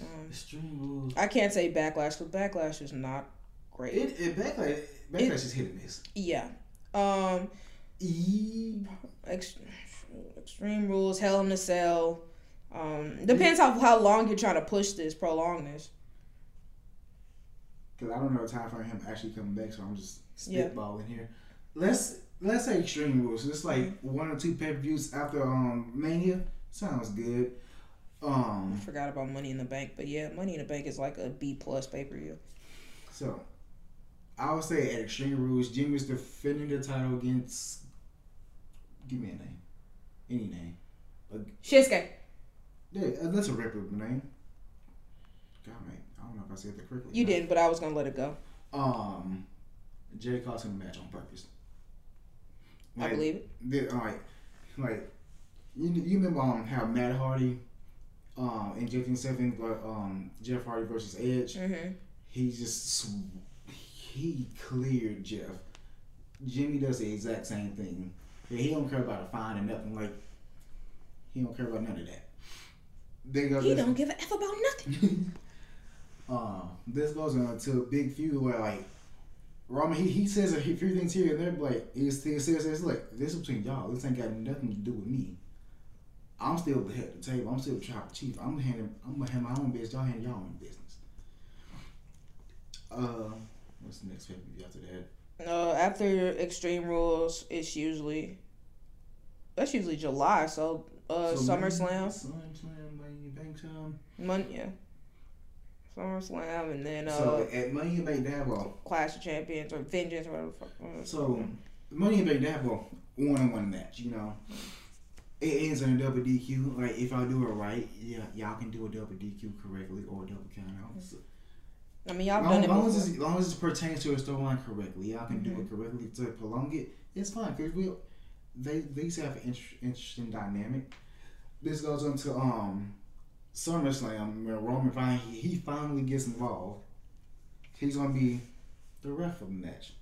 um, Extreme Rules. I can't say Backlash because Backlash is not great. It, it backlash backlash is hit or miss. yeah. Um, E. ex- Extreme Rules, Hell in a Cell. Um, depends on how long you're trying to push this, prolong this. Because I don't know the time for him actually coming back, so I'm just Yeah. spitballing here. Let's let's say Extreme Rules. It's like one or two pay per views after um Mania. Sounds good. Um, I forgot about Money in the Bank, but yeah, Money in the Bank is like a B plus pay per view. so I would say at Extreme Rules, Jimmy's defending the title against. Give me a name, any name. Shinsuke. Yeah, uh, that's a reputable name. God, mate, I don't know if I said that correctly. You didn't, but I was gonna let it go. Um, Jay cost him a match on purpose. I believe it. the, like, like you, you remember um, how Matt Hardy um, injecting himself in like, um, Jeff Hardy versus Edge? Mm-hmm. He just sw- he cleared Jeff. Jimmy does the exact same thing. Yeah, he don't care about a fine or nothing. Like he don't care about none of that. They go. He this- don't give a f about nothing. uh, this goes into a big feud where like Roman he, he says a few things here and there, but like he still says it's like this is between y'all. This ain't got nothing to do with me. I'm still the head of the table. I'm still the tribal chief. I'm handling. I'm gonna handle my own business. Y'all handle your own business. Uh, what's the next pay per after that? Uh, after Extreme Rules, it's usually that's usually July. So, uh, So SummerSlam, SummerSlam, Money in Bank time. Mon- yeah, SummerSlam, and then uh, so at Money in the Bank, a Clash of Champions or Vengeance or whatever. the fuck. So, Money in the Bank, they have one-on-one match. You know, it ends in a double DQ. Like if I do it right, yeah, y'all can do a double DQ correctly or a double count out. So, I mean, y'all long, done it long before. as long as it pertains to a storyline correctly, y'all can do it correctly to prolong it. It's fine because we they these have an inter- interesting dynamic. This goes on to um SummerSlam where Roman finally he, he finally gets involved. He's gonna be the ref of the match.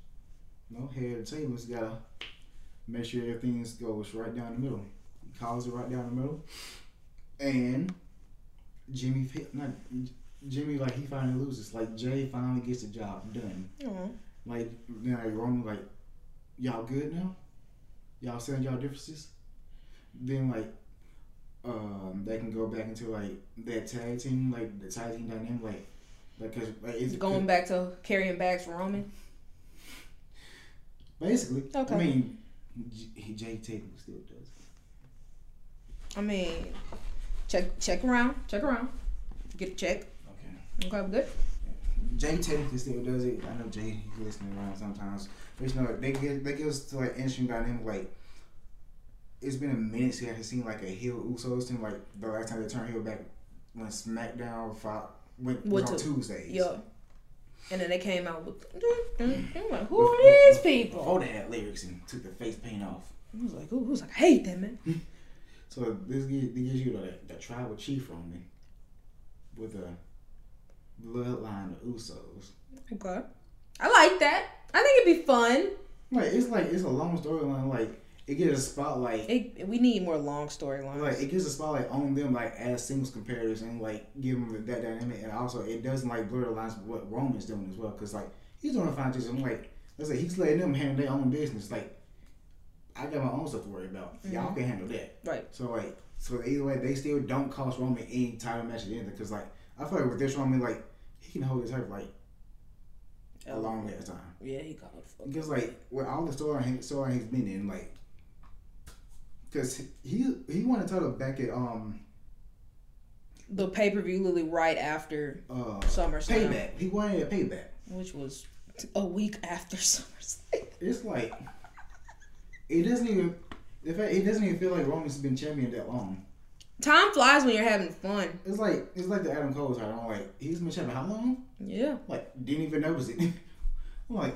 No head of the table. He's gotta make sure everything goes right down the middle. He calls it right down the middle, and Jimmy not Jimmy like he finally loses. Like Jay finally gets the job done. Mhm. Like like Roman like y'all good now? Y'all selling y'all differences? Then like um they can go back into like that tag team, like the tag team dynamic, like like cause like it's Going back to carrying bags for Roman. basically. Okay. I mean, J- Jay Tatum still does. I mean, check check around, check around, get a check. Okay. Okay, we good. Jay Tatum still does it. I know Jay he's listening around sometimes. But you know, they get they give us to like interesting dynamic like it's been a minute since I have seen like a heel Usos team like the last time they turned heel back when SmackDown fought went was on Tuesdays. Yeah. And then they came out with. Like, who are these people? Before they had lyrics and took the face paint off. I was like, who? Who's like, I hate that man. So this gives, this gives you the, the tribal chief on me with a bloodline of Usos. Okay. I like that. I think it'd be fun. Like it's like it's a long storyline. Like it gives a spotlight. It, we need more long storylines. Like it gives a spotlight on them, like as singles competitors, and like give them that dynamic, and also it doesn't like blur the lines with what Roman's doing as well, because like he's doing a fine just I'm like let's say he's letting them handle their own business. Like I got my own stuff to worry about. Y'all mm-hmm. can handle that. Right. So like so either way, they still don't cost Roman any title match at the end, because like I feel like with this Roman, like he can hold his head like a oh. long last time. Yeah, he called. Because like with all the story story he's been in, like, because he he won a title back at um the pay per view literally right after uh SummerSlam, payback. He won it at payback. which was a week after SummerSlam. It's like it doesn't even. In fact, it doesn't even feel like Roman's been champion that long. Time flies when you're having fun. It's like it's like the Adam Cole title. I'm like he's been champion how long? Yeah. Like didn't even notice it. I'm like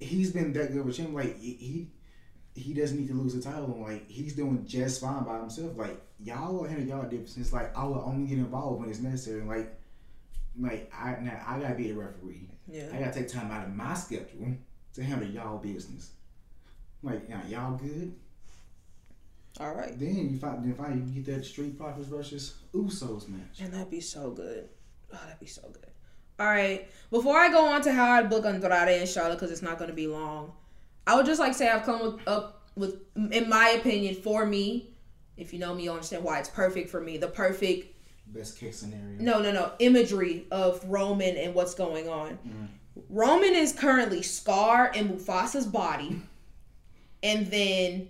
he's been that good with him. Like he he doesn't need to lose the title. And like he's doing just fine by himself. Like y'all will handle y'all differences. Like I will only get involved when it's necessary. Like like I now I gotta be the referee. Yeah. I gotta take time out of my schedule to handle y'all business. Like now y'all good. All right. Then you find then finally you get that Street Profits versus Usos match. And that'd be so good. Oh, that'd be so good. All right. Before I go on to how I book Andrade and Charlotte, because it's not going to be long, I would just like to say I've come with, up with, in my opinion, for me. If you know me, you'll understand why it's perfect for me. The perfect Best case scenario. no, no, no imagery of Roman and what's going on. Roman is currently Scar in Mufasa's body, and then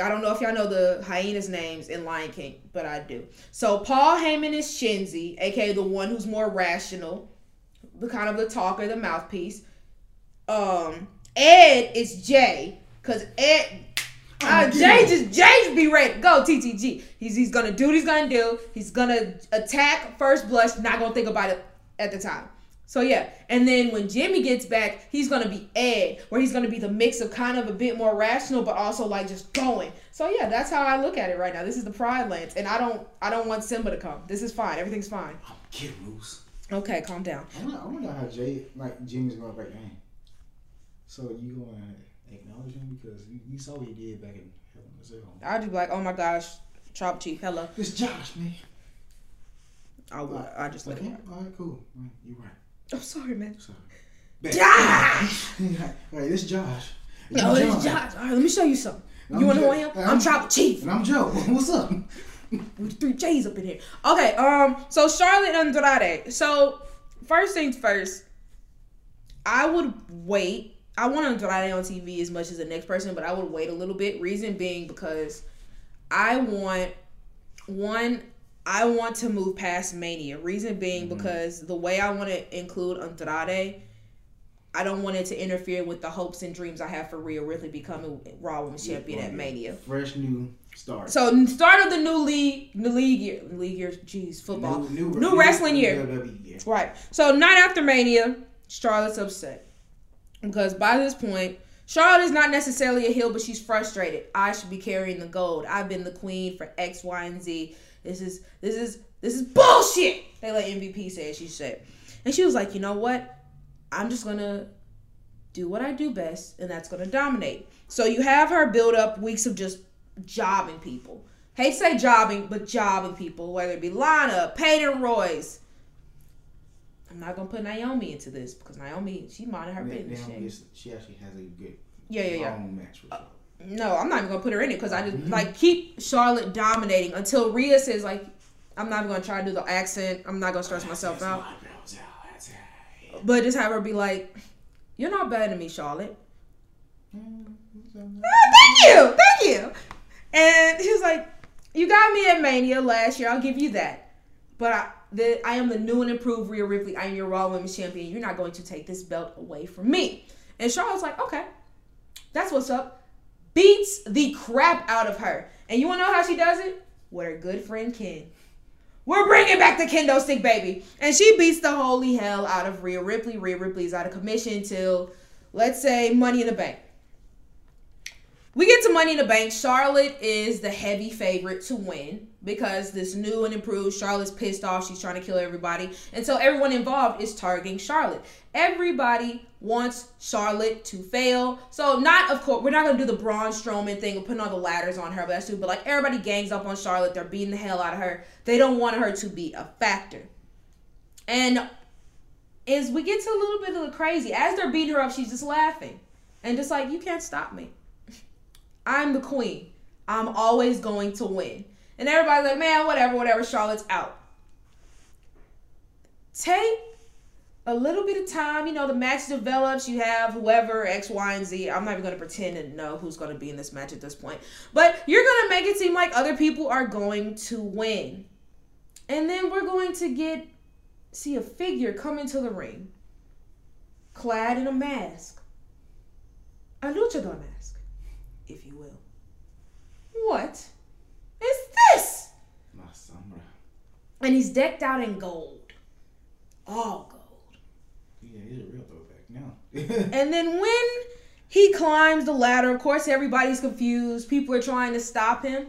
I don't know if y'all know the hyenas' names in Lion King, but I do. So Paul Heyman is Shenzi, aka the one who's more rational, the kind of the talker, the mouthpiece. Um, Ed is Jay, cause Ed. Uh, Jay just Jay just be ready go TTG. He's he's gonna do what he's gonna do. He's gonna attack first blush. Not gonna think about it at the time. So yeah, and then when Jimmy gets back, he's gonna be Ed, where he's gonna be the mix of kind of a bit more rational, but also like just going. So yeah, that's how I look at it right now. This is the Pride Lands, and I don't I don't want Simba to come. This is fine. Everything's fine. I'm getting loose. Okay, calm down. I wonder, I wonder how Jay like Jimmy's gonna break down. So you gonna acknowledge him because you, you saw what he did back in Hell in a Cell. I'd just be like, oh my gosh, Chop Chief, hello. It's Josh, man. I would. I just okay. it. All right, cool. You're right. I'm sorry, man. So, Josh! All right, this is Josh. No, it's Josh. All right, let me show you something. I'm You want to know who I am? I'm- I'm Chop Chief. And I'm Joe. What's up? with three J's up in here. Okay, um, so Charlotte Andrade. So first things first, I would wait. I want Andrade on TV as much as the next person, but I would wait a little bit. Reason being because I want one. I want to move past Mania. Reason being mm-hmm. because the way I want to include Andrade. I don't want it to interfere with the hopes and dreams I have for Rhea Ripley becoming Raw Women's Champion at Mania. Fresh new start. So start of the new league, the league year, league year, jeez, football, new, new, wrestling year. WWE year. Right. So night after Mania, Charlotte's upset because by this point, Charlotte is not necessarily a heel, but she's frustrated. I should be carrying the gold. I've been the queen for X, Y, and Z. This is this is this is bullshit. They let MVP say it. She said, and she was like, you know what? I'm just gonna do what I do best, and that's gonna dominate. So you have her build up weeks of just jobbing people. Hate to say jobbing, but jobbing people, whether it be Lana, Peyton Royce. I'm not gonna put Naomi into this because Naomi, she minding her Na- business. Naomi is- she actually has a good Yeah, yeah, yeah. match with Charlotte. No, I'm not even gonna put her in it because I just Mhm. like keep Charlotte dominating until Rhea says like, I'm not even gonna try to do the accent. I'm not gonna stress myself out. my girl's out. That's it. But just have her be like, "You're not better than me, Charlotte." Mm, Oh, thank you, thank you. And he was like, "You got me at Mania last year. I'll give you that. But I, the, I am the new and improved Rhea Ripley. I am your Raw Women's Champion. You're not going to take this belt away from me." And Charlotte's like, "Okay, that's what's up." Beats the crap out of her. And you wanna know how she does it? With her good friend Ken. We're bringing back the kendo stick, baby. And she beats the holy hell out of Rhea Ripley. Rhea Ripley's out of commission till, let's say, Money in the Bank. We get to Money in the Bank. Charlotte is the heavy favorite to win because this new and improved Charlotte's pissed off. She's trying to kill everybody. And so everyone involved is targeting Charlotte. Everybody wants Charlotte to fail. So not of course we're not gonna do the Braun Strowman thing of putting all the ladders on her, but that's true. But like everybody gangs up on Charlotte, they're beating the hell out of her. They don't want her to be a factor. And as we get to a little bit of the crazy, as they're beating her up, she's just laughing. And just like, you can't stop me. I'm the queen. I'm always going to win. And everybody's like, man, whatever, whatever, Charlotte's out. Take a little bit of time. You know, the match develops. You have whoever X, Y, and Z. I'm not even going to pretend to know who's going to be in this match at this point. But you're going to make it seem like other people are going to win, and then we're going to get see a figure come into the ring, clad in a mask, a luchador mask, if you will. What is this? My sombra. And he's decked out in gold, all gold. Yeah, he's a real throwback now. And then when he climbs the ladder, of course, everybody's confused. People are trying to stop him.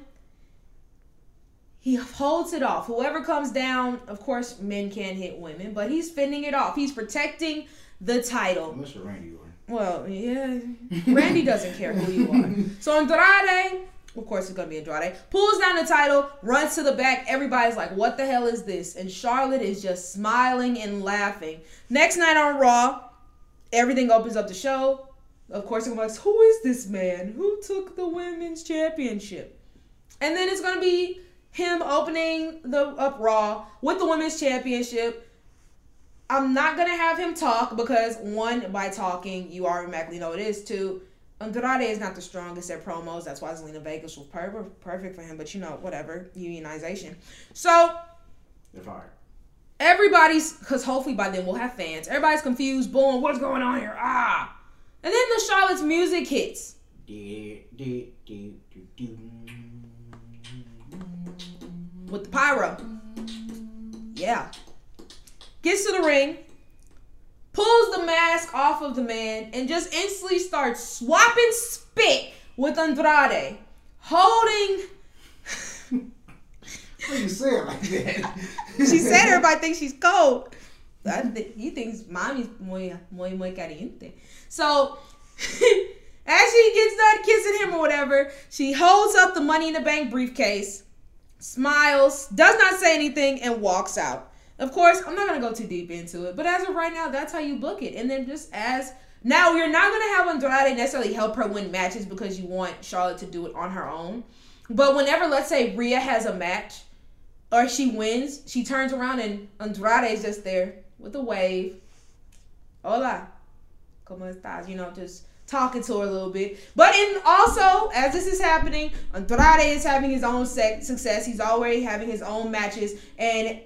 He holds it off. Whoever comes down, of course, men can't hit women, but he's fending it off. He's protecting the title. Unless you're Randy Orton. Well, yeah. Randy doesn't care who you are. So Andrade, of course it's gonna be Andrade, pulls down the title, runs to the back. Everybody's like, what the hell is this? And Charlotte is just smiling and laughing. Next night on Raw, everything opens up the show. Of course, everyone's like, who is this man? Who took the women's championship? And then it's gonna be him opening the up Raw with the women's championship. I'm not gonna have him talk because one, by talking, you automatically know it is. Two, Andrade is not the strongest at promos. That's why Zelina Vegas was per- perfect for him. But you know, whatever unionization. So They're fired. everybody's because hopefully by then we'll have fans. Everybody's confused. Boom, what's going on here? Ah, and then the Charlotte's music hits. With the pyro. Yeah. Gets to the ring, pulls the mask off of the man, and just instantly starts swapping spit with Andrade, holding. Why you say it like that? She said everybody thinks she's cold. I he thinks mommy's muy muy muy caliente. So as she gets done kissing him or whatever, she holds up the money in the bank briefcase, smiles, does not say anything, and walks out. Of course, I'm not gonna go too deep into it, but as of right now, that's how you book it. And then just as now, you're not gonna have Andrade necessarily help her win matches because you want Charlotte to do it on her own. But whenever, let's say, Rhea has a match or she wins, she turns around and Andrade is just there with a wave. Hola, ¿cómo estás? You know, just talking to her a little bit. But in also, as this is happening, Andrade is having his own success. He's already having his own matches, and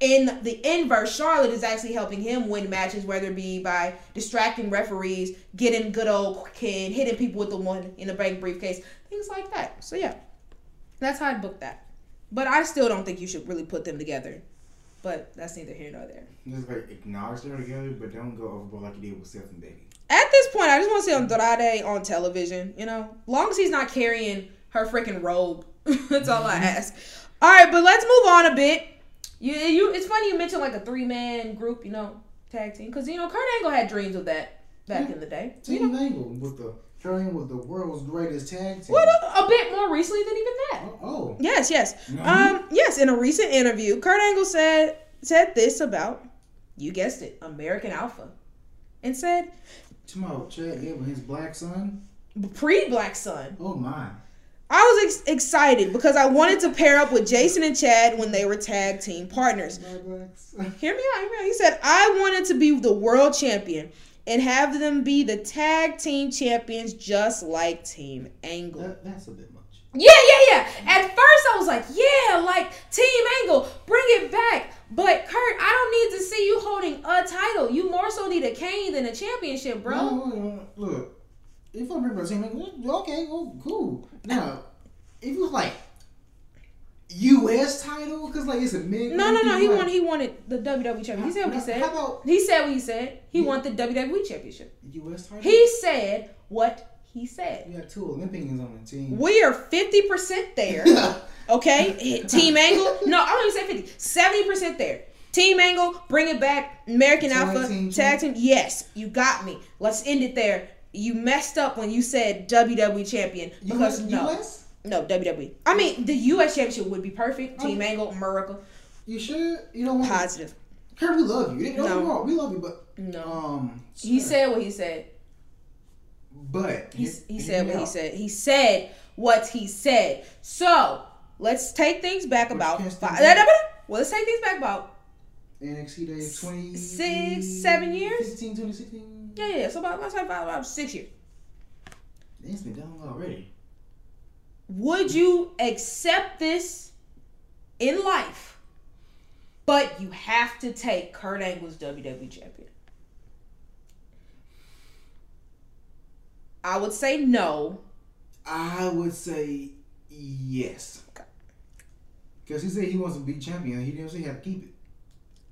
in the inverse, Charlotte is actually helping him win matches, whether it be by distracting referees, getting good old Ken, hitting people with the one in the bank briefcase, things like that. So yeah, that's how I booked that. But I still don't think you should really put them together. But that's neither here nor there. Just like acknowledge they're together, but don't go overboard like you did with Seth and Becky. At this point, I just want to see Andrade on television. You know, long as he's not carrying her freaking robe. that's all I ask. All right, but let's move on a bit. You, you. It's funny you mentioned like a three man group. You know, tag team because you know Kurt Angle had dreams of that back in the day. Team Angle with the Train was the world's greatest tag team. what a, a bit more recently than even that. Oh, oh. Yes, yes. Mhm. Um, yes, in a recent interview, Kurt Angle said said this about you guessed it, American Alpha. And said Tomorrow, Chad Gable, his black son. pre Black Sun. Oh my. I was ex- excited because I wanted to pair up with Jason and Chad when they were tag team partners. Hear me out, hear me out. He said, I wanted to be the world champion and have them be the tag team champions just like Team Angle. That, that's a bit much. Yeah, yeah, yeah. At first, I was like, yeah, like Team Angle, bring it back. But Kurt, I don't need to see you holding a title. You more so need a cane than a championship, bro. No, no, no, Look, if I remember Team Angle, okay, well, cool. Now, if it was like U.S. title, because like it's a mid. No, no, no. He like, wanted he wanted the WWE championship. He said what he said. how about- he said what he said. He Yeah. wanted the WWE championship. U.S. title. He said what he said. We got two Olympians on the team. We are fifty percent there. Okay, Team Angle. No, I don't even say fifty. Seventy percent there. Team Angle, bring it back. American Alpha, tag team. Yes, you got me. Let's end it there. You messed up when you said WWE champion because US, no, US? no WWE. I mean, the US championship would be perfect. Team Okay. Angle, Miracle, You sure? You don't want positive. Kurt, we love you. Don't No. wrong, we love you, but No, um, he said what he said. But He, he said what he said. He said what he said. So let's take things back about five. back. Well, let's take things back about NXT days 20 Six, seven years? 15, 2016. Yeah, yeah. So about say about, about six years. It's been done already. Would you accept this in life? But you have to take Kurt Angle's WWE champion. I would say no. I would say yes. Okay. Because he said he wants to be champion. He didn't say he had to keep it.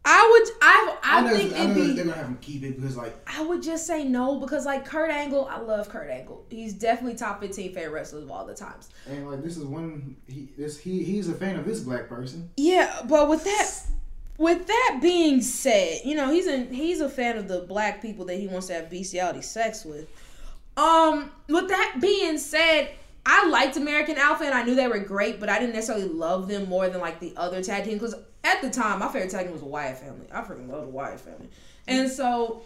I would. I. I, know, think I it'd be. they're gonna have him keep it because like I would just say no because like Kurt Angle, I love Kurt Angle. He's definitely top fifteen favorite wrestlers of all the times. and like this is one he this he he's a fan of this black person. Yeah, but with that with that being said, you know, he's in he's a fan of the black people that he wants to have bestiality sex with. Um, with that being said, I liked American Alpha and I knew they were great, but I didn't necessarily love them more than like the other tag team because at the time my favorite tag team was the Wyatt family. I freaking love the Wyatt family. And so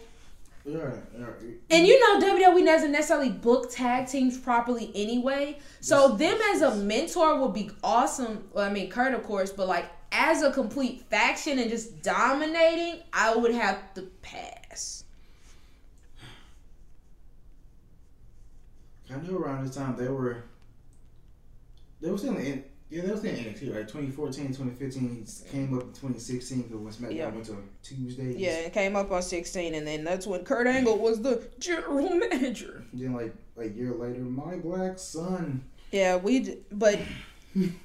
Yeah, yeah. and you know WWE doesn't necessarily book tag teams properly anyway. So them as a mentor would be awesome. Well, I mean Kurt of course, but like as a complete faction and just dominating, I would have to pass. I know around this time they were they were still in yeah they were still in NXT right 2014 2015 came up in 2016 because when SmackDown Yeah. went to Tuesdays Yeah, it came up on 16 and then that's when Kurt Angle was the general manager. then like a year later my black son Yeah, we d- but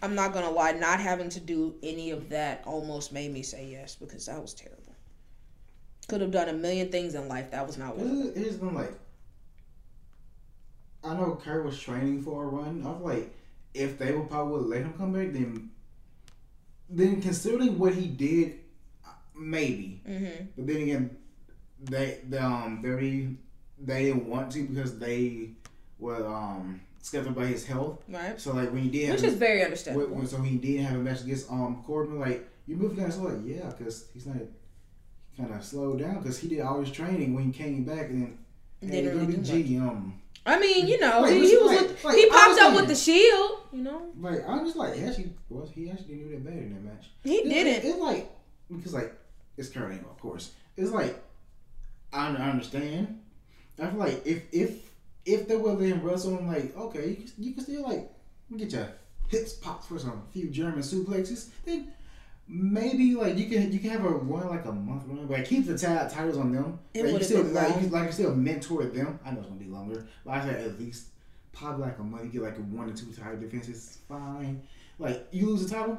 I'm not going to lie, not having to do any of that almost made me say yes because that was terrible. Could have done a million things in life. That was not one. of them. It's, been like I know Kurt was training for a run. I feel like if they would probably let him come back, then then considering what he did, uh, maybe. Mhm. But then again, they the um very they didn't want to because they were um skeptical about his health. Right? So like when he did Which is very understandable. when- so he did have a match against um Corbin. Like you moved kind of slow. Like yeah, because he's not kind of slowed down because he did all his training when he came back and then. Didn't go really to do. GM. I mean, you know, Like, he, he was like- with, like, he popped up with the shield, you know. Like I'm just like he actually was he actually knew that better in that match. He It's- didn't. It's like because like it's Kurt Angle, of course. It's like I I understand. I feel like if if if they were letting wrestle, I'm like okay, you can, you can still like get your hips popped for some few German suplexes. Then maybe like you can you can have a run like a month run, like keep the tag titles on them. It like, you would've still like you, like you still mentor them. I know it's gonna be longer, but I said at least probably like a month. You get like a one or two title defenses, fine. Like you lose the title,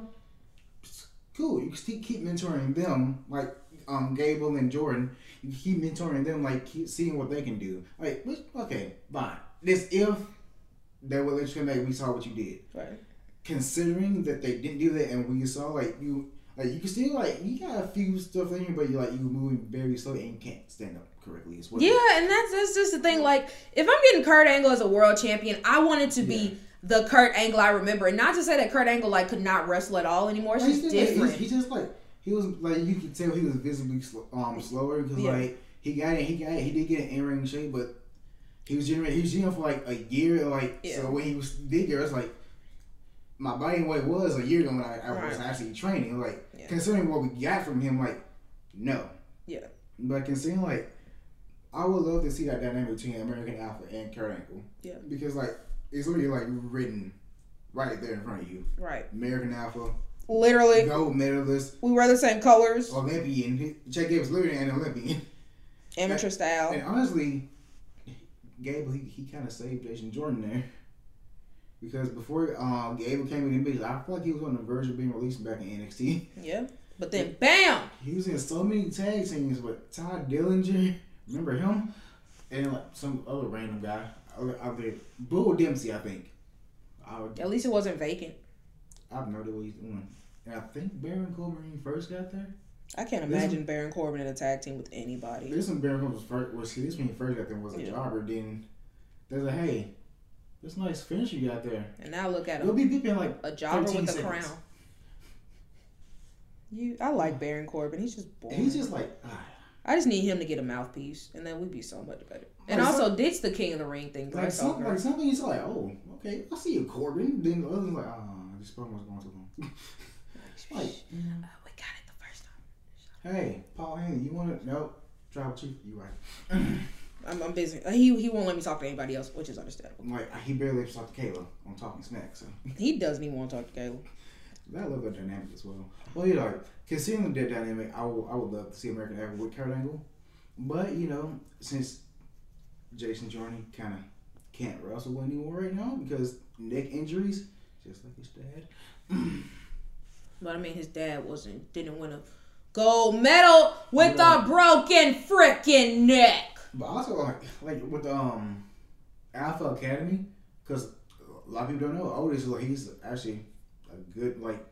cool. You can still keep mentoring them, like um Gable and Jordan. You keep mentoring them, like keep seeing what they can do. Like which, okay, fine. This if they would let you come back, we saw what you did. Right. Considering that they didn't do that, and we saw like you. Like you can still like you got a few stuff in here, but you like you moving very slowly and can't stand up correctly. As well. Yeah, and that's that's just the thing. Like, if I'm getting Kurt Angle as a world champion, I want it to be the Kurt Angle I remember, and not to say that Kurt Angle like could not wrestle at all anymore. It's just different. He, he just like he was like you could tell he was visibly sl- um slower because Yeah. like he got it, he got it, he did get an in ring shape, but he was generating he was generating for like a year, like Yeah. so when he was bigger, it's like my body weight was a year ago when I, I was actually training. Like Yeah. considering what we got from him, like no, Yeah. but considering like I would love to see that dynamic between American Alpha and Kurt Angle, Yeah. because like it's literally like written right there in front of you. right. American Alpha, Literally, gold medalist. we wear the same colors, Olympian. Chuck Gable was literally an Olympian. amateur style. And honestly, Gable he, he kind of saved Jason Jordan there because before um, Gable came in the I feel like he was on the verge of being released back in NXT. Yeah. But then, bam! He was in so many tag teams with Todd Dillinger. Remember him? And like some other random guy. Other, other Bull Dempsey, I think. I would, At least it wasn't vacant. I have no idea what he's doing. And I think Baron Corbin when he first got there. I can't This- imagine Baron Corbin in a tag team with anybody. This when Baron Corbin was first. Was this when he first got there was a Yeah. jobber? Then there's a hey, this nice finish you got there. And now look at him. You'll him, be beeping like a jobber 13 with a seconds. crown. You, I like Baron Corbin. He's just boring. he's just like ah. I just need him to get a mouthpiece, and then we'd be so much better. And Like also, ditch the King of the Ring thing. like some like something he's like oh okay I see you Corbin. Then the other's like ah this promo's going too long. like Uh, we got it the first time. Hey, Paul Heyman, you want to? Nope. Tribal chief, you right. I'm, I'm busy. Uh, He he won't let me talk to anybody else, which is understandable. Like he barely ever talked to Kayla on Talking Smack, so He doesn't even want to talk to Caleb. I love that dynamic as well. Well, you know, considering that dynamic, I would I would love to see American Alpha with Kurt Angle, but you know, since Jason Jordan kind of can't wrestle anymore right now because neck injuries, just like his dad. But I mean, his dad wasn't didn't win a gold medal with Yeah. a broken freaking neck. But also like like with the um Alpha Academy, because a lot of people don't know Otis like he's actually a good like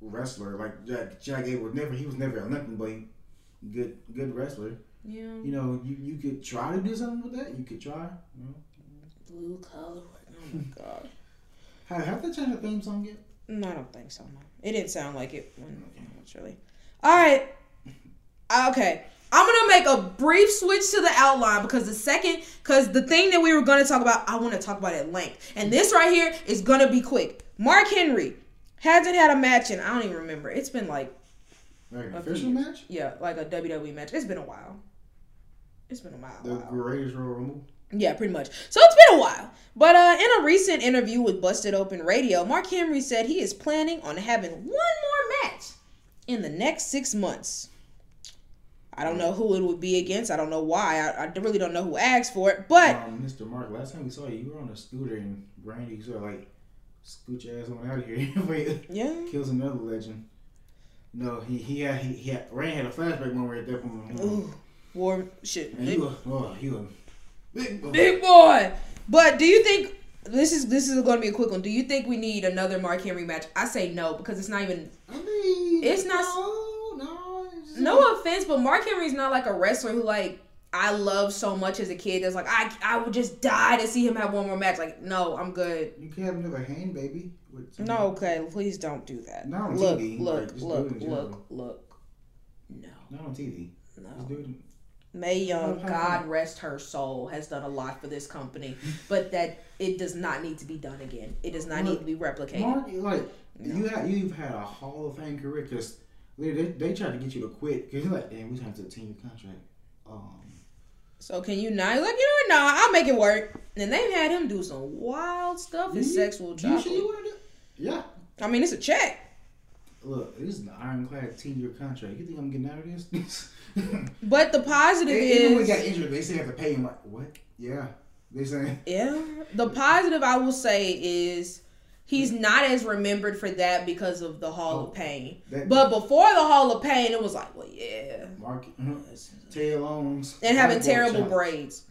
wrestler. Like Jack Jack Gable never he was never Olympian, but good good wrestler. Yeah, You know, you, you could try to do something with that. You could try. You know. blue collar. Oh my god. Have, have they changed the theme song yet? No, I don't think so. No, it didn't sound like it. When, really. All right. Okay. I'm gonna make a brief switch to the outline because the second, because the thing that we were gonna talk about, I want to talk about at length, and this right here is gonna be quick. Mark Henry hasn't had a match in I don't even remember. It's been like Like an A official few match? yeah, like a WWE match. It's been a while. It's been a while. The while. greatest Royal Rumble. Yeah, pretty much. So it's been a while. But uh, in a recent interview with Busted Open Radio, Mark Henry said he is planning on having one more match in the next six months. I don't know who it would be against. I don't know why. I, I really don't know who asked for it. But Um, Mr. Mark, last time we saw you, you were on a scooter and sort of like scoot your ass on out of here. Wait, yeah, kills another legend. No, he he had he, he had Randy had a flashback moment at that point. Ooh, war shit. And he was oh he was big boy. Big boy. But do you think this is this is going to be a quick one? Do you think we need another Mark Henry match? I say no because it's not even I mean, It's not- No, no. it's just- No offense, but Mark Henry's not like a wrestler who like I love so much as a kid. That's like I I would just die to see him have one more match. Like no, I'm good. You can have another hand, baby. No, okay, please don't do that. Not on look, TV, look, like, just look, look, look. No, Not on TV. Just no. do it. Mae Young, God rest her soul, has done a lot for this company, but that it does not need to be done again. It does not need to be replicated. Mark, like No. you had you've had a Hall of Fame career because they, they tried to get you to quit because you're like, damn, we have to ten year contract. Um, So can you not? Like you know what? Nah, I'll make it work. And they've had him do some wild stuff mm-hmm. in you- sexual you chocolate. sure you want to do? Yeah. I mean, it's a check. Look, this is an ironclad ten year contract. You think I'm getting out of this? But the positive is Even when he got injured, they still have to pay him. Like what? Yeah, they saying. yeah. The positive I will say is he's not as remembered for that because of the Hall of Pain. That, But before the Hall of Pain, it was like, well, yeah, Mark uh, tail owns and having terrible braids.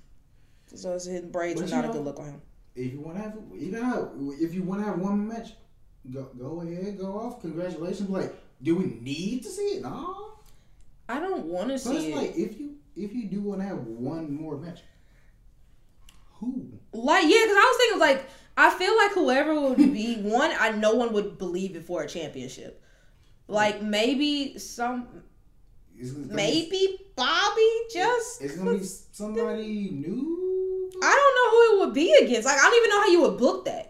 So his braids But were not a good look on him. If you want to have, you know, if you want to have one more match, go go ahead, go off. Congratulations. Like, do we need to see it? No. I don't want to see like, it. if you if you do want to have one more match, who? Like, yeah, because I was thinking like I feel like whoever would be one, I no one would believe it for a championship. Like maybe some, be- maybe Bobby just. It's gonna be somebody new. I don't know who it would be against. Like I don't even know how you would book that.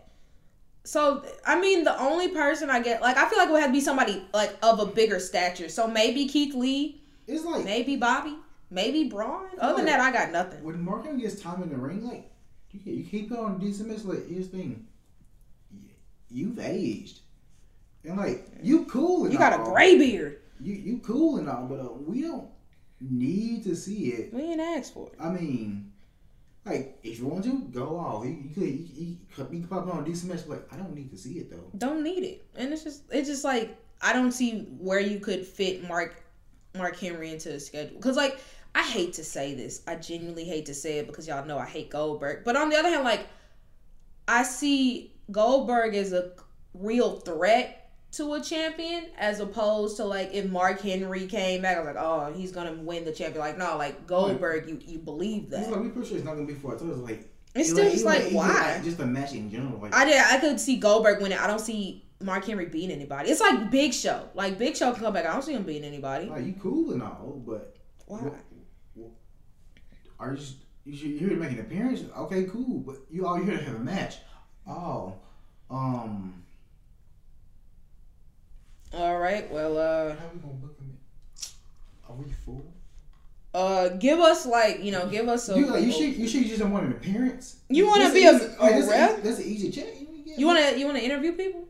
So I mean, the only person I get, like, I feel like it would have to be somebody like of a bigger stature. So maybe Keith Lee, It's like maybe Bobby, maybe Braun. Other than that, I got nothing. when Mark Henry gets time in the ring, like you, keep on match. Like here's the thing, you've aged, and like you cool. And You got a gray beard. You you cool and all, but uh, we don't need to see it. We ain't asked for it. I mean, like if you want to go off, you, you could you, you, could- pop on decent. But I don't need to see it though. Don't need it, and it's just it's just like I don't see where you could fit Mark Mark Henry into the schedule because like I hate to say this, I genuinely hate to say it because y'all know I hate Goldberg, but on the other hand, like I see Goldberg as a real threat to a champion as opposed to like if Mark Henry came back, I was like, oh, he's gonna win the champion. Like no, like Goldberg, you you believe It's that? like we pretty sure it's not gonna be for. It was like It's it still was just like was why? just a match in general. Like I did. I could see Goldberg winning. I don't see Mark Henry beating anybody. It's like Big Show. Like Big Show can come back. I don't see him beating anybody. like you cool and all, but Why? What- what- are you just, you should, you're here to make an appearance? Okay, cool, but you all are here to have a match. Oh, um, All right. Well, uh, how are we gonna book him? Are we full? Uh, give us like you know, give us a. You, like, you should you should just want an appearance. You wanna be a- easy- a like, that's rep? That's an easy check. You wanna you wanna interview people?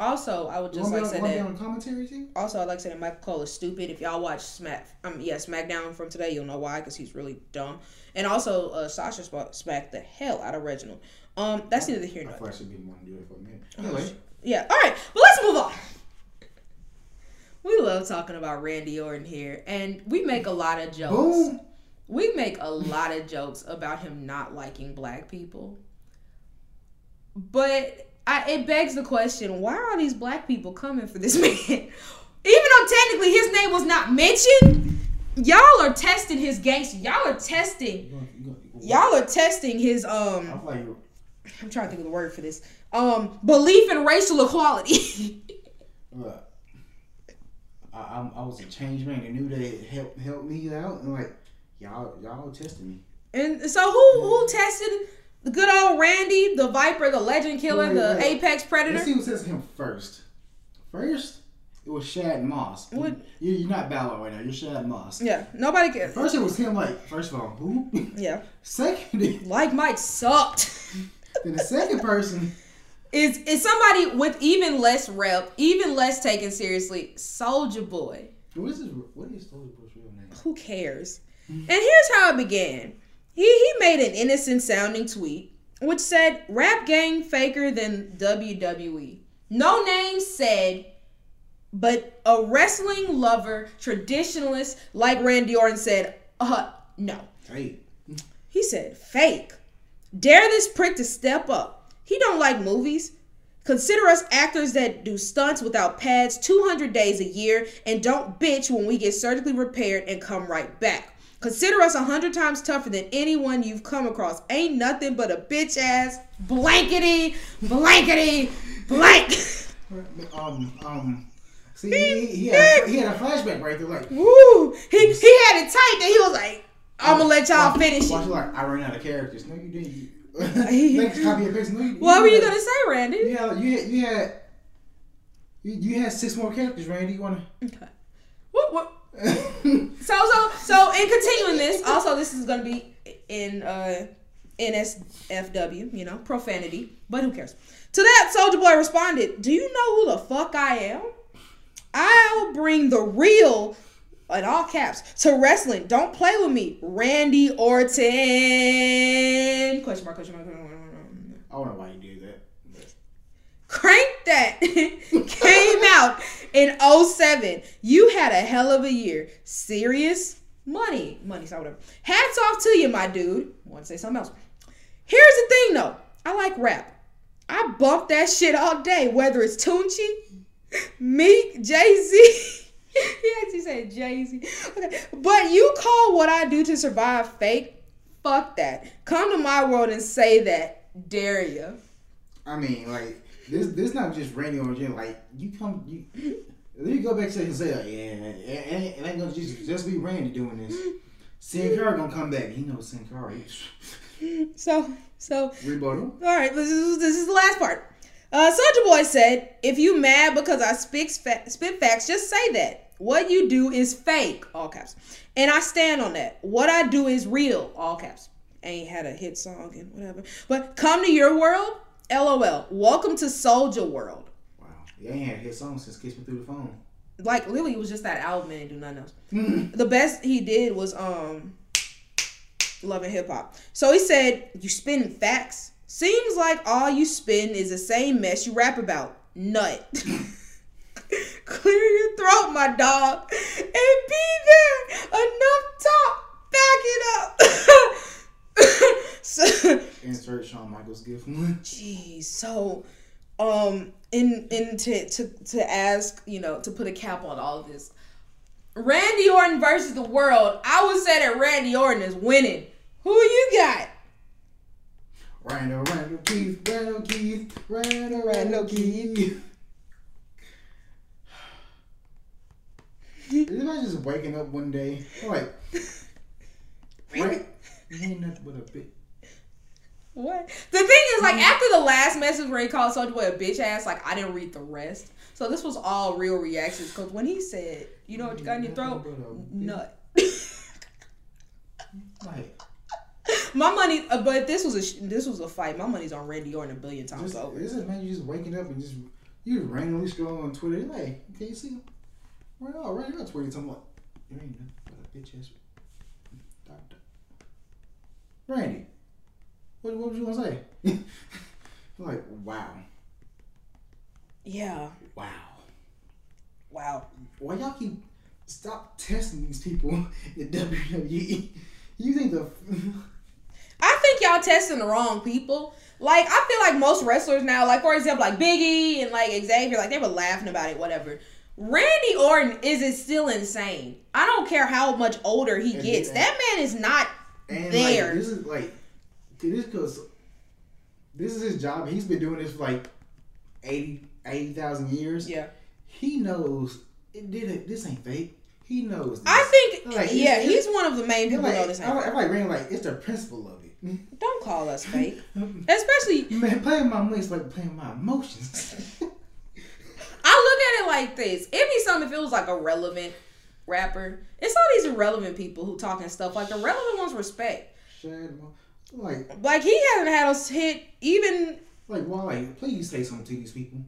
Also, I would just like me say on, want me that. on commentary too? Also, I'd like to say that Michael Cole is stupid. If y'all watch Smack, um, yeah, SmackDown from today, you'll know why because he's really dumb. And also, uh, Sasha sp- smacked the hell out of Reginald. Um, that's neither here I nor thought I there. should be the one to do it for a minute. Anyway, Yeah. All right, but let's move on. We love talking about Randy Orton here, and we make a lot of jokes. boom. We make a lot of jokes about him not liking black people. But I, it begs the question why are these black people coming for this man? Even though technically his name was not mentioned, y'all are testing his gangster. Y'all are testing. You gonna- you gonna- Y'all are testing his um. feel like you- I'm trying to think of the word for this. Um, belief in racial equality. Look, I, I, I was a change man and knew that it helped help me out, and like y'all y'all tested me. and so who who tested the good old Randy, the Viper, the Legend Killer, Wait, the wait. Apex Predator? Let's see who says him first. First, it was Shad Moss. What? You, you're not Bow Wow right now. You're Shad Moss. Yeah, nobody cares. First, it was him. Like, first of all, who? Yeah. second, Like Mike sucked. then the second person. is is somebody with even less rep, even less taken seriously. Soulja Boy. What is his? What is Soulja Boy's real name? Who cares? And here's how it began. He he made an innocent sounding tweet which said rap gang faker than WWE. No name said, but a wrestling lover, traditionalist like Randy Orton said, uh no. Hey, He said, fake. Dare this prick to step up. He don't like movies. Consider us actors that do stunts without pads 200 days a year and don't bitch when we get surgically repaired and come right back. Consider us a 100 times tougher than anyone you've come across. Ain't nothing but a bitch ass blankety, blankety, blank. um, um. See, he, he, had, he had a flashback right there. Like, Woo! He, he had it tight, then he was like, I'm gonna let y'all finish Watch it. like I ran out of characters. No, you didn't. You, like copy paste. No, you, What were you gonna say, Randy? You you had, you had, you, you had six more characters, Randy. You wanna? Okay. What, what? So so so in continuing this, also this is gonna be in uh NSFW, you know, profanity, but who cares? To that, Soulja Boy responded, Do you know who the fuck I am? I'll bring the real in all caps to wrestling. Don't play with me. Randy Orton. Question mark, question mark, question mark. I don't know why you do that. Crank that came out in 07. You had a hell of a year. Serious money. Money, sorry, whatever. Hats off to you, my dude. Want to say something else. Here's the thing though. I like rap. I bump that shit all day, whether it's Tunechi, Meek, Jay-Z. he actually said Jay-Z. Okay. But you call what I do to survive fake? Fuck that. Come to my world and say that. Dare ya. I mean, like this. This not just Randy or Jim. Like you come, you. Then you go back to and say, yeah, it ain't, gonna just just be Randy doing this. Sin Cara gonna come back. He knows Sin Cara. So, so, Rebuttal. all right, this is, this is the last part. Uh, Soulja Boy said, if you mad because I speak fa- spit facts, just say that. What you do is fake, all caps. And I stand on that. What I do is real, all caps. Ain't had a hit song and whatever. But come to your world, LOL. Welcome to Soulja World. Wow. He ain't had his song since Kiss Me Through the Phone. Like, literally, it was just that album and do nothing else. the best he did was um Love and Hip Hop. So he said, You spin facts? Seems like all you spin is the same mess you rap about. Nut. Clear your throat, my dog. And be there. Enough talk. Back it up. so, Insert Shawn Michaels gift. one. Jeez. So, um, in in to, to to ask, you know, to put a cap on all of this, Randy Orton versus the world. I would say that Randy Orton is winning. Who you got? Randall, Randall Keith, Randall Keith, Randall, Randall Keith. Anybody just waking up one day like, right? You ain't nothing but a bit. What? The thing is, like, after the last message where he called Soulja Boy a bitch ass, like, I didn't read the rest. So this was all real reactions. Because when he said, you know what you got in your throat? Nut. Like, My money, uh, but this was a sh- this was a fight. My money's on Randy Orton a billion times just, over. is it man? You just waking up and just you just randomly scrolling on Twitter. You're like, can you see him? Where oh, right here, Twitter. Talking about you ain't nothing but a bitch ass. Randy, what what was you gonna say? I'm like, wow, Yeah. wow. Wow. Why y'all keep stop testing these people in WWE? You think the I think y'all testing the wrong people. Like I feel like most wrestlers now, like for example, like Biggie and like Xavier, like they were laughing about it, whatever. Randy Orton is it still insane. I don't care how much older he gets. That man is not And there. Like, this is like, dude, this because this is his job. He's been doing this for like 80 80,000 years. yeah. He knows it didn't. This ain't fake. He knows. This. I think Like, yeah, it's- he's one of the main people like, on this. I'm, like Randy like it's the principle of it. Don't call us fake, especially Man, playing my money is like playing my emotions. I look at it like this. It'd be something if it was like a relevant rapper. It's all these irrelevant people who talking stuff. Like the relevant ones respect. Shad, like, Like he hasn't had us hit even like, why? Please say something to these people.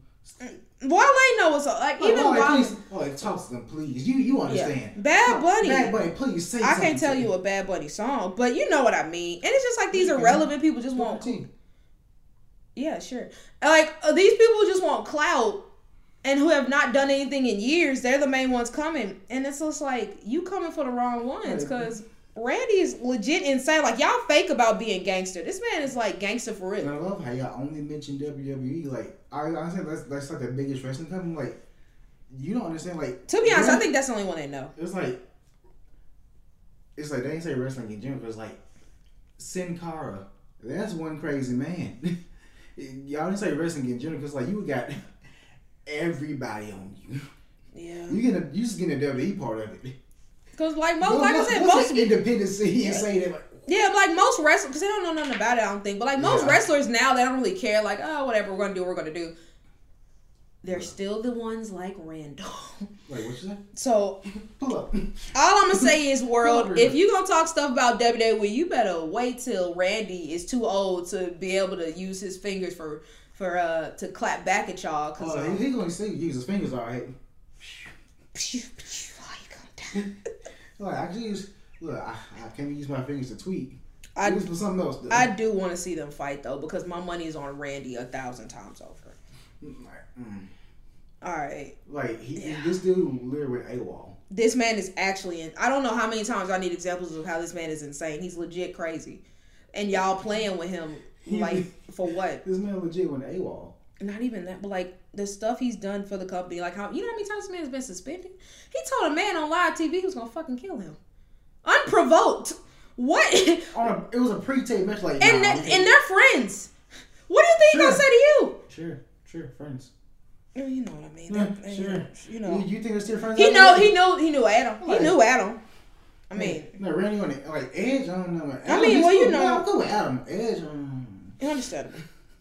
Wale know what's up. Like Like, even Wale, Wale. please, like, talk to them, please. You, you understand? Bad Bunny. Bad Bunny, please say. I can't tell you them. a Bad Bunny song, but you know what I mean. And it's just like these irrelevant people just want. Yeah, sure. Like uh, these people just want clout, and who have not done anything in years. They're the main ones coming, and it's just like you coming for the wrong ones because Randy is legit insane. Like y'all fake about being gangster. This man is like gangster for And real. I love how y'all only mention WWE. Like, I, I said that's that's like the biggest wrestling company. Like, you don't understand. Like, To be honest, I think that's the only one they know. it's like it's like they ain't say wrestling in general. It's like Sin Cara. That's one crazy man. Y'all didn't say wrestling in general because like you got everybody on you. Yeah. You get a, you just get a WWE part of it. Because like most, like I said, most independent city and say that. Like, Yeah, like most wrestlers, because they don't know nothing about it. I don't think, but like most Yeah. wrestlers now, they don't really care. Like, oh, whatever, we're gonna do, what we're gonna do. They're still the ones like Randall. Wait, what you say? So Pull up. all I'm gonna say is, world, if you gonna talk stuff about WWE, you better wait till Randy is too old to be able to use his fingers for for uh to clap back at y'all. Cause Oh, um, he, he gonna say use his fingers all right. pew, pew, you come down. Like I can use look, I, I can't use my fingers to tweet. I- use for something else. Though. I do want to see them fight though, because my money is on Randy a thousand times over. like, mm. All right. like he, Yeah. this dude literally went AWOL. this man is actually in I don't know how many times I need examples of how this man is insane. He's legit crazy. And y'all playing with him like for what? This man legit went to AWOL. Not even that, but like the stuff he's done for the company, like how you know how many times this man's been suspended? He told a man on live TV he was gonna fucking kill him. Unprovoked. What? On a, it was a pre-tape match. Like, and nah, we can't- they're friends. What do you think he gonna say to you? sure, sure, friends. You know what I mean. Yeah, That- sure. You know. You, you think it's still friends? He know he knew he knew Adam. He knew Adam. I mean, no, Randy on it like Edge. I don't know. man. I Adam, mean, he's well, you know- I'm cool with Adam. Edge. Um, Understandable.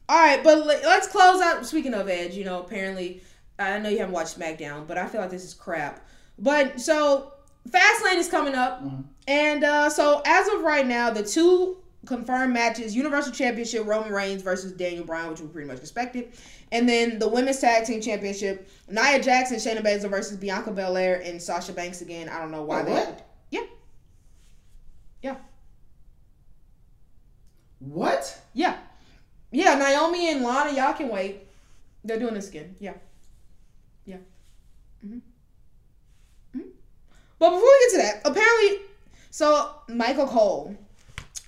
All right, but let's close out. Speaking of Edge, you know, apparently, I know you haven't watched SmackDown, but I feel like this is crap. But so, Fastlane is coming up, Mhm. and uh, so as of right now, the two confirmed matches: Universal Championship Roman Reigns versus Daniel Bryan, which we pretty much expected, and then the Women's Tag Team Championship: Nia Jax, Shayna Baszler versus Bianca Belair and Sasha Banks again. I don't know why Wait, they. what? Yeah, what? yeah, yeah. Naomi and Lana, y'all can wait. They're doing this again. Yeah. Yeah. hmm hmm But before we get to that, apparently, so Michael Cole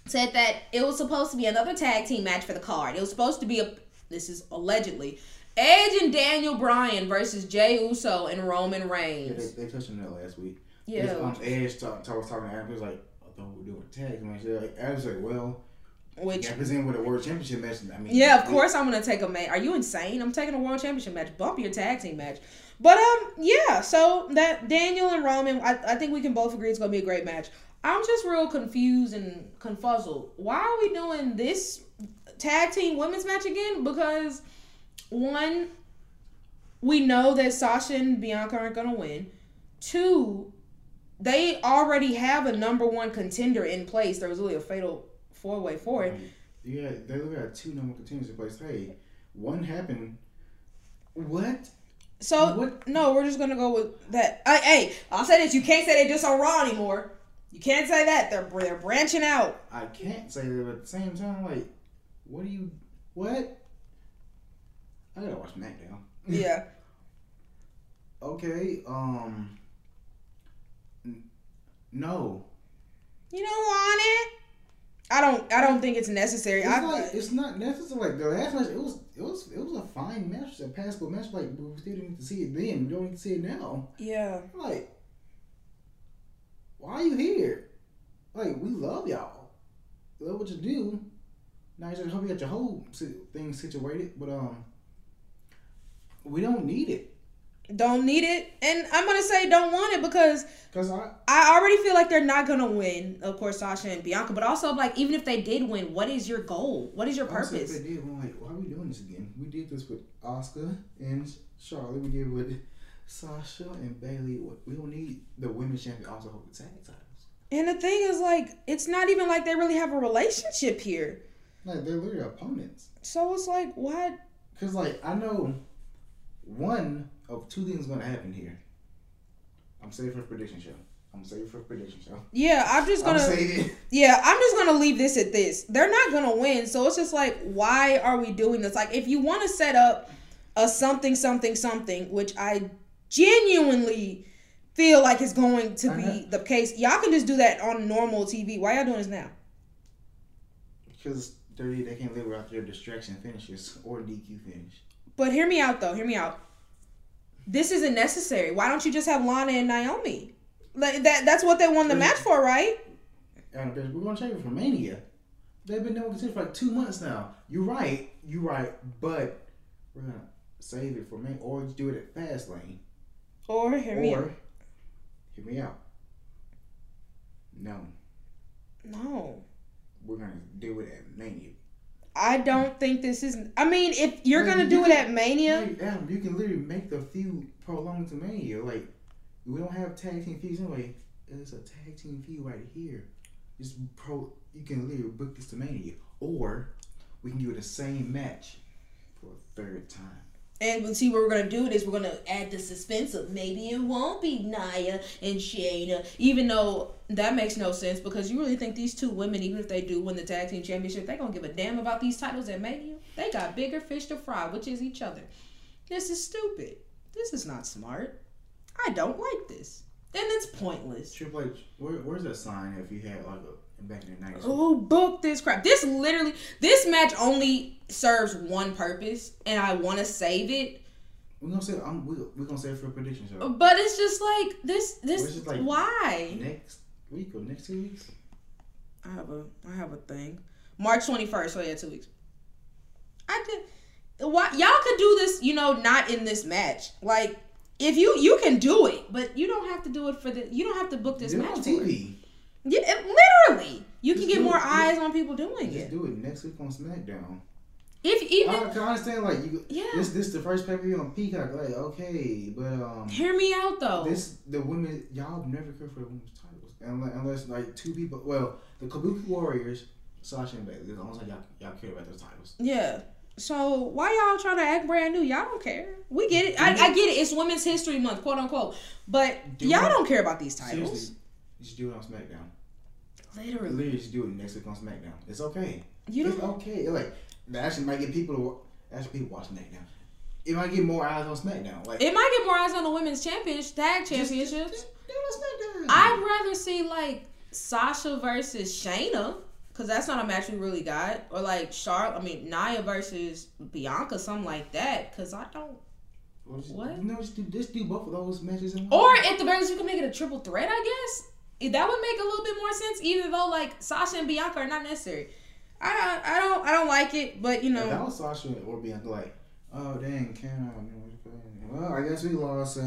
said that it was supposed to be another tag team match for the card. It was supposed to be a, this is allegedly, Edge and Daniel Bryan versus Jey Uso and Roman Yeah, Reigns. they, they touched on that last week. Yeah. Um, Edge talk, talk, was talking to Adam. He was like, I thought we were doing a tag match. Like, Adam was like, well, Which, yeah, presented with a world championship match. I mean, yeah, of course I'm gonna take a match. Are you insane? I'm taking a world championship match. Bump your tag team match. But um, yeah. So that Daniel and Roman, I, I think we can both agree it's gonna be a great match. I'm just real confused and confuzzled. Why are we doing this tag team women's match again because one, we know that Sasha and Bianca aren't gonna win. Two, they already have a number one contender in place. There was really a fatal four way for it. Yeah, they look at two normal contenders in place. Hey, one happened. What? So What? no, we're just gonna go with that. I, hey, I'll say this: you can't say they just on Raw anymore. You can't say that. They're they're branching out. I can't say that, but at the same time, like, what do you? What? I gotta watch SmackDown. Yeah. Okay. Um. n- No. You don't want it. I don't. I don't think it's necessary. It's I, like it's not necessary. Like the last match, it was it was it was a fine match, a passable match. Like we still didn't need to see it then. We don't need to see it now. yeah. Like, why are you here? Like, we love y'all. We love what you do. Now, I just hope you got your whole thing situated, but um, we don't need it. Don't need it, and I'm gonna say don't want it because Cause I I already feel like they're not gonna win. Of course, Sasha and Bianca, but also like even if they did win, what is your goal? What is your purpose? if they did, I'm like, why are we doing this again? We did this with Asuka and Charlotte. We did it with Sasha and Bayley. We don't need the women's champion also hold the tag titles. And the thing is, like, it's not even like they really have a relationship here. Like they're literally opponents. So it's like, what? Cause like I know one of two things gonna happen here. I'm saving for a prediction show. I'm saving for a prediction show. Yeah, I'm just I'm gonna. saving. Yeah, I'm just gonna leave this at this. They're not gonna win, so it's just like, why are we doing this? Like, if you want to set up a something, something, something, which I genuinely feel like is going to be Uh-huh. the case, y'all can just do that on normal TV. Why y'all doing this now? Because dirty, they can't live without their distraction finishes or DQ finish. But hear me out, though. Hear me out. This isn't necessary. Why don't you just have Lana and Naomi? Like that. That's what they won the match for, right? And bitch, we're gonna change it for Mania. They've been doing this for like two months now. You're right. You're right. But we're gonna save it for Mania, or do it at Fastlane. Or hear me or out. hear me out. No, No. we're gonna do it at Mania. I don't think this is. I mean, if you're gonna you do it at Mania, Like, Adam, you can literally make the feud prolong to Mania. Like, we don't have tag team feuds anyway. It's a tag team feud right here. Just pro. You can literally book this to Mania, or we can do it the same match for a third time. And see what we're gonna do. Is we're gonna add the suspense of maybe it won't be Nia and Shayna, even though that makes no sense because you really think these two women, even if they do win the tag team championship, they gonna give a damn about these titles at Mania? They got bigger fish to fry, which is each other. This is stupid. This is not smart. I don't like this. And it's pointless. Triple H, where, where's that sign if you had like a back in the nineties? Who booked this crap? This literally, this match only serves one purpose, and I want to save it. We're gonna say I'm, we, we're gonna say it for a prediction show But it's just like this. This like- why? next week or next two weeks. I have a I have a thing. March twenty first. So yeah, two weeks. I did. Why y'all could do this? You know, not in this match. Like if you you can do it, but you don't have to do it for the. You don't have to book this it match on. TV. Yeah, it- literally. You Just can get more it. eyes on people doing Just it. Just do it next week on SmackDown. If even I can understand like you. Yeah. This this the first pay per view on Peacock. Like okay, but um, hear me out though. this the women y'all never care for the women's titles unless, unless like two people. Well, the Kabuki Warriors, Sasha and Bayley. The only time y'all y'all care about those titles. Yeah. So why y'all trying to act brand new? Y'all don't care. We get it. I, I get it. It's Women's History Month, quote unquote. But Do y'all it. don't care about these titles. Seriously, just do it on SmackDown. Literally. Literally, just do it next week on SmackDown. It's okay. You It's don't. okay. Like that actually might get people to actually people watch SmackDown. It might get more eyes on SmackDown. Like It might get more eyes on the women's championship, tag just- championships. just it on I'd rather see like Sasha versus Shayna, cause that's not a match we really got, or like Charlotte. I mean Nia versus Bianca, something like that. Cause I don't. Well, just, What? No, just do, just do both of those matches. Or at the very least, you can make it a triple threat. I guess that would make a little bit more sense. Even though like Sasha and Bianca are not necessary. I don't. I don't. I don't like it. But you If that know. was Sasha or Bianca, like, oh dang, can Well, I guess we lost. Uh,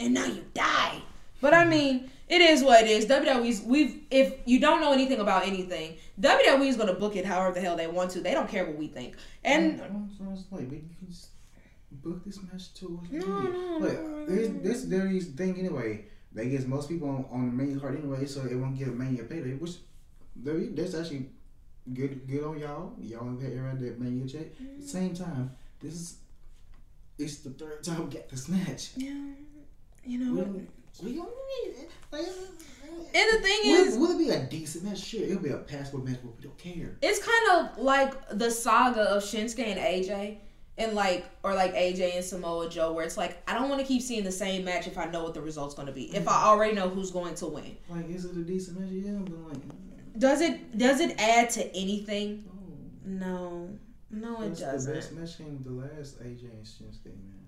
And now you die. But I mean, it is what it is. WWE's we've if you don't know anything about anything, WWE is gonna book it however the hell they want to. They don't care what we think. And so it's like, but you can just book this match too. No, no, But no, this no. this Daily's thing anyway. They get most people on, on the main card anyway, so it won't get a mania payday. Which that's actually good good on y'all. Y'all had around that mania check. At the same time, this is it's the third time we get this match. yeah, you know. We don't, we don't need it. Like, uh, And the thing will, is, will it be a decent match? Sure, it'll be a passable match, but we don't care. it's kind of like the saga of Shinsuke and AJ. And like, or like AJ and Samoa Joe, where it's like, I don't want to keep seeing the same match if I know what the result's going to be. If I mm-hmm. already know who's going to win, Like, is it a decent match? Yeah, but like, does it does it add to anything? no. No, no, it doesn't. The best match came the last AJ and Shinsuke man.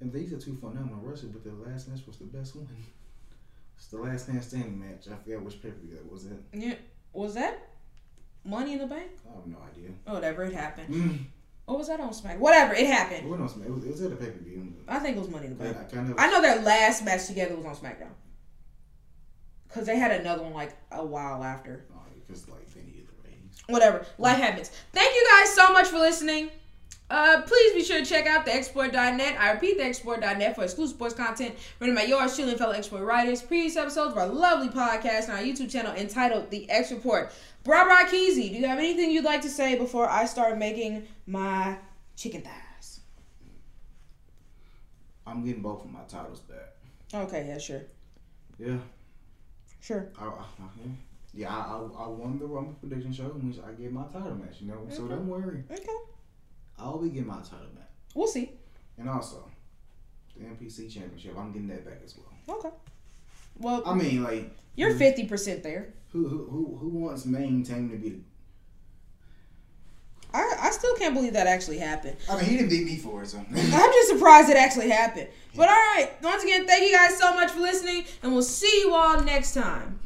And these are two phenomenal wrestlers, but the last match was the best one. It's the last man standing match. I forget which pay per view that was it. Yeah, was that Money in the Bank? I have no idea. Whatever, it happened. Mm. Or was that on Smack? Whatever, it It happened. on Smack- it was, it was at a pay per view. I think it was Money in the Bank. I kind of. I know their last match together was on SmackDown. Cause they had another one like a while after. because like they needed the ratings. Whatever. Life happens. Thank you guys so much for listening. Uh, please be sure to check out thexreport.net. I repeat, thexreport.net for exclusive sports content written by yours truly and fellow X Report writers. Previous episodes of our lovely podcast on our YouTube channel entitled The X Report. Bra Bra Keezy, do you have anything you'd like to say before I start making my chicken thighs? I'm getting both of my titles back. Okay, yeah, sure. Yeah. Sure. I, I, yeah. Yeah, I, I, won the Rumble prediction show in which I get my title match, you know. So don't worry. Okay. I'll be getting my title back. We'll see. And also, the NPC championship, I'm getting that back as well. Okay. Well, I mean, like, you're 50% there. who who who, who wants main team to be? I, I still can't believe that actually happened. I mean, he didn't beat me for it, so. I'm just surprised it actually happened. But all right, once again, thank you guys so much for listening, and we'll see you all next time.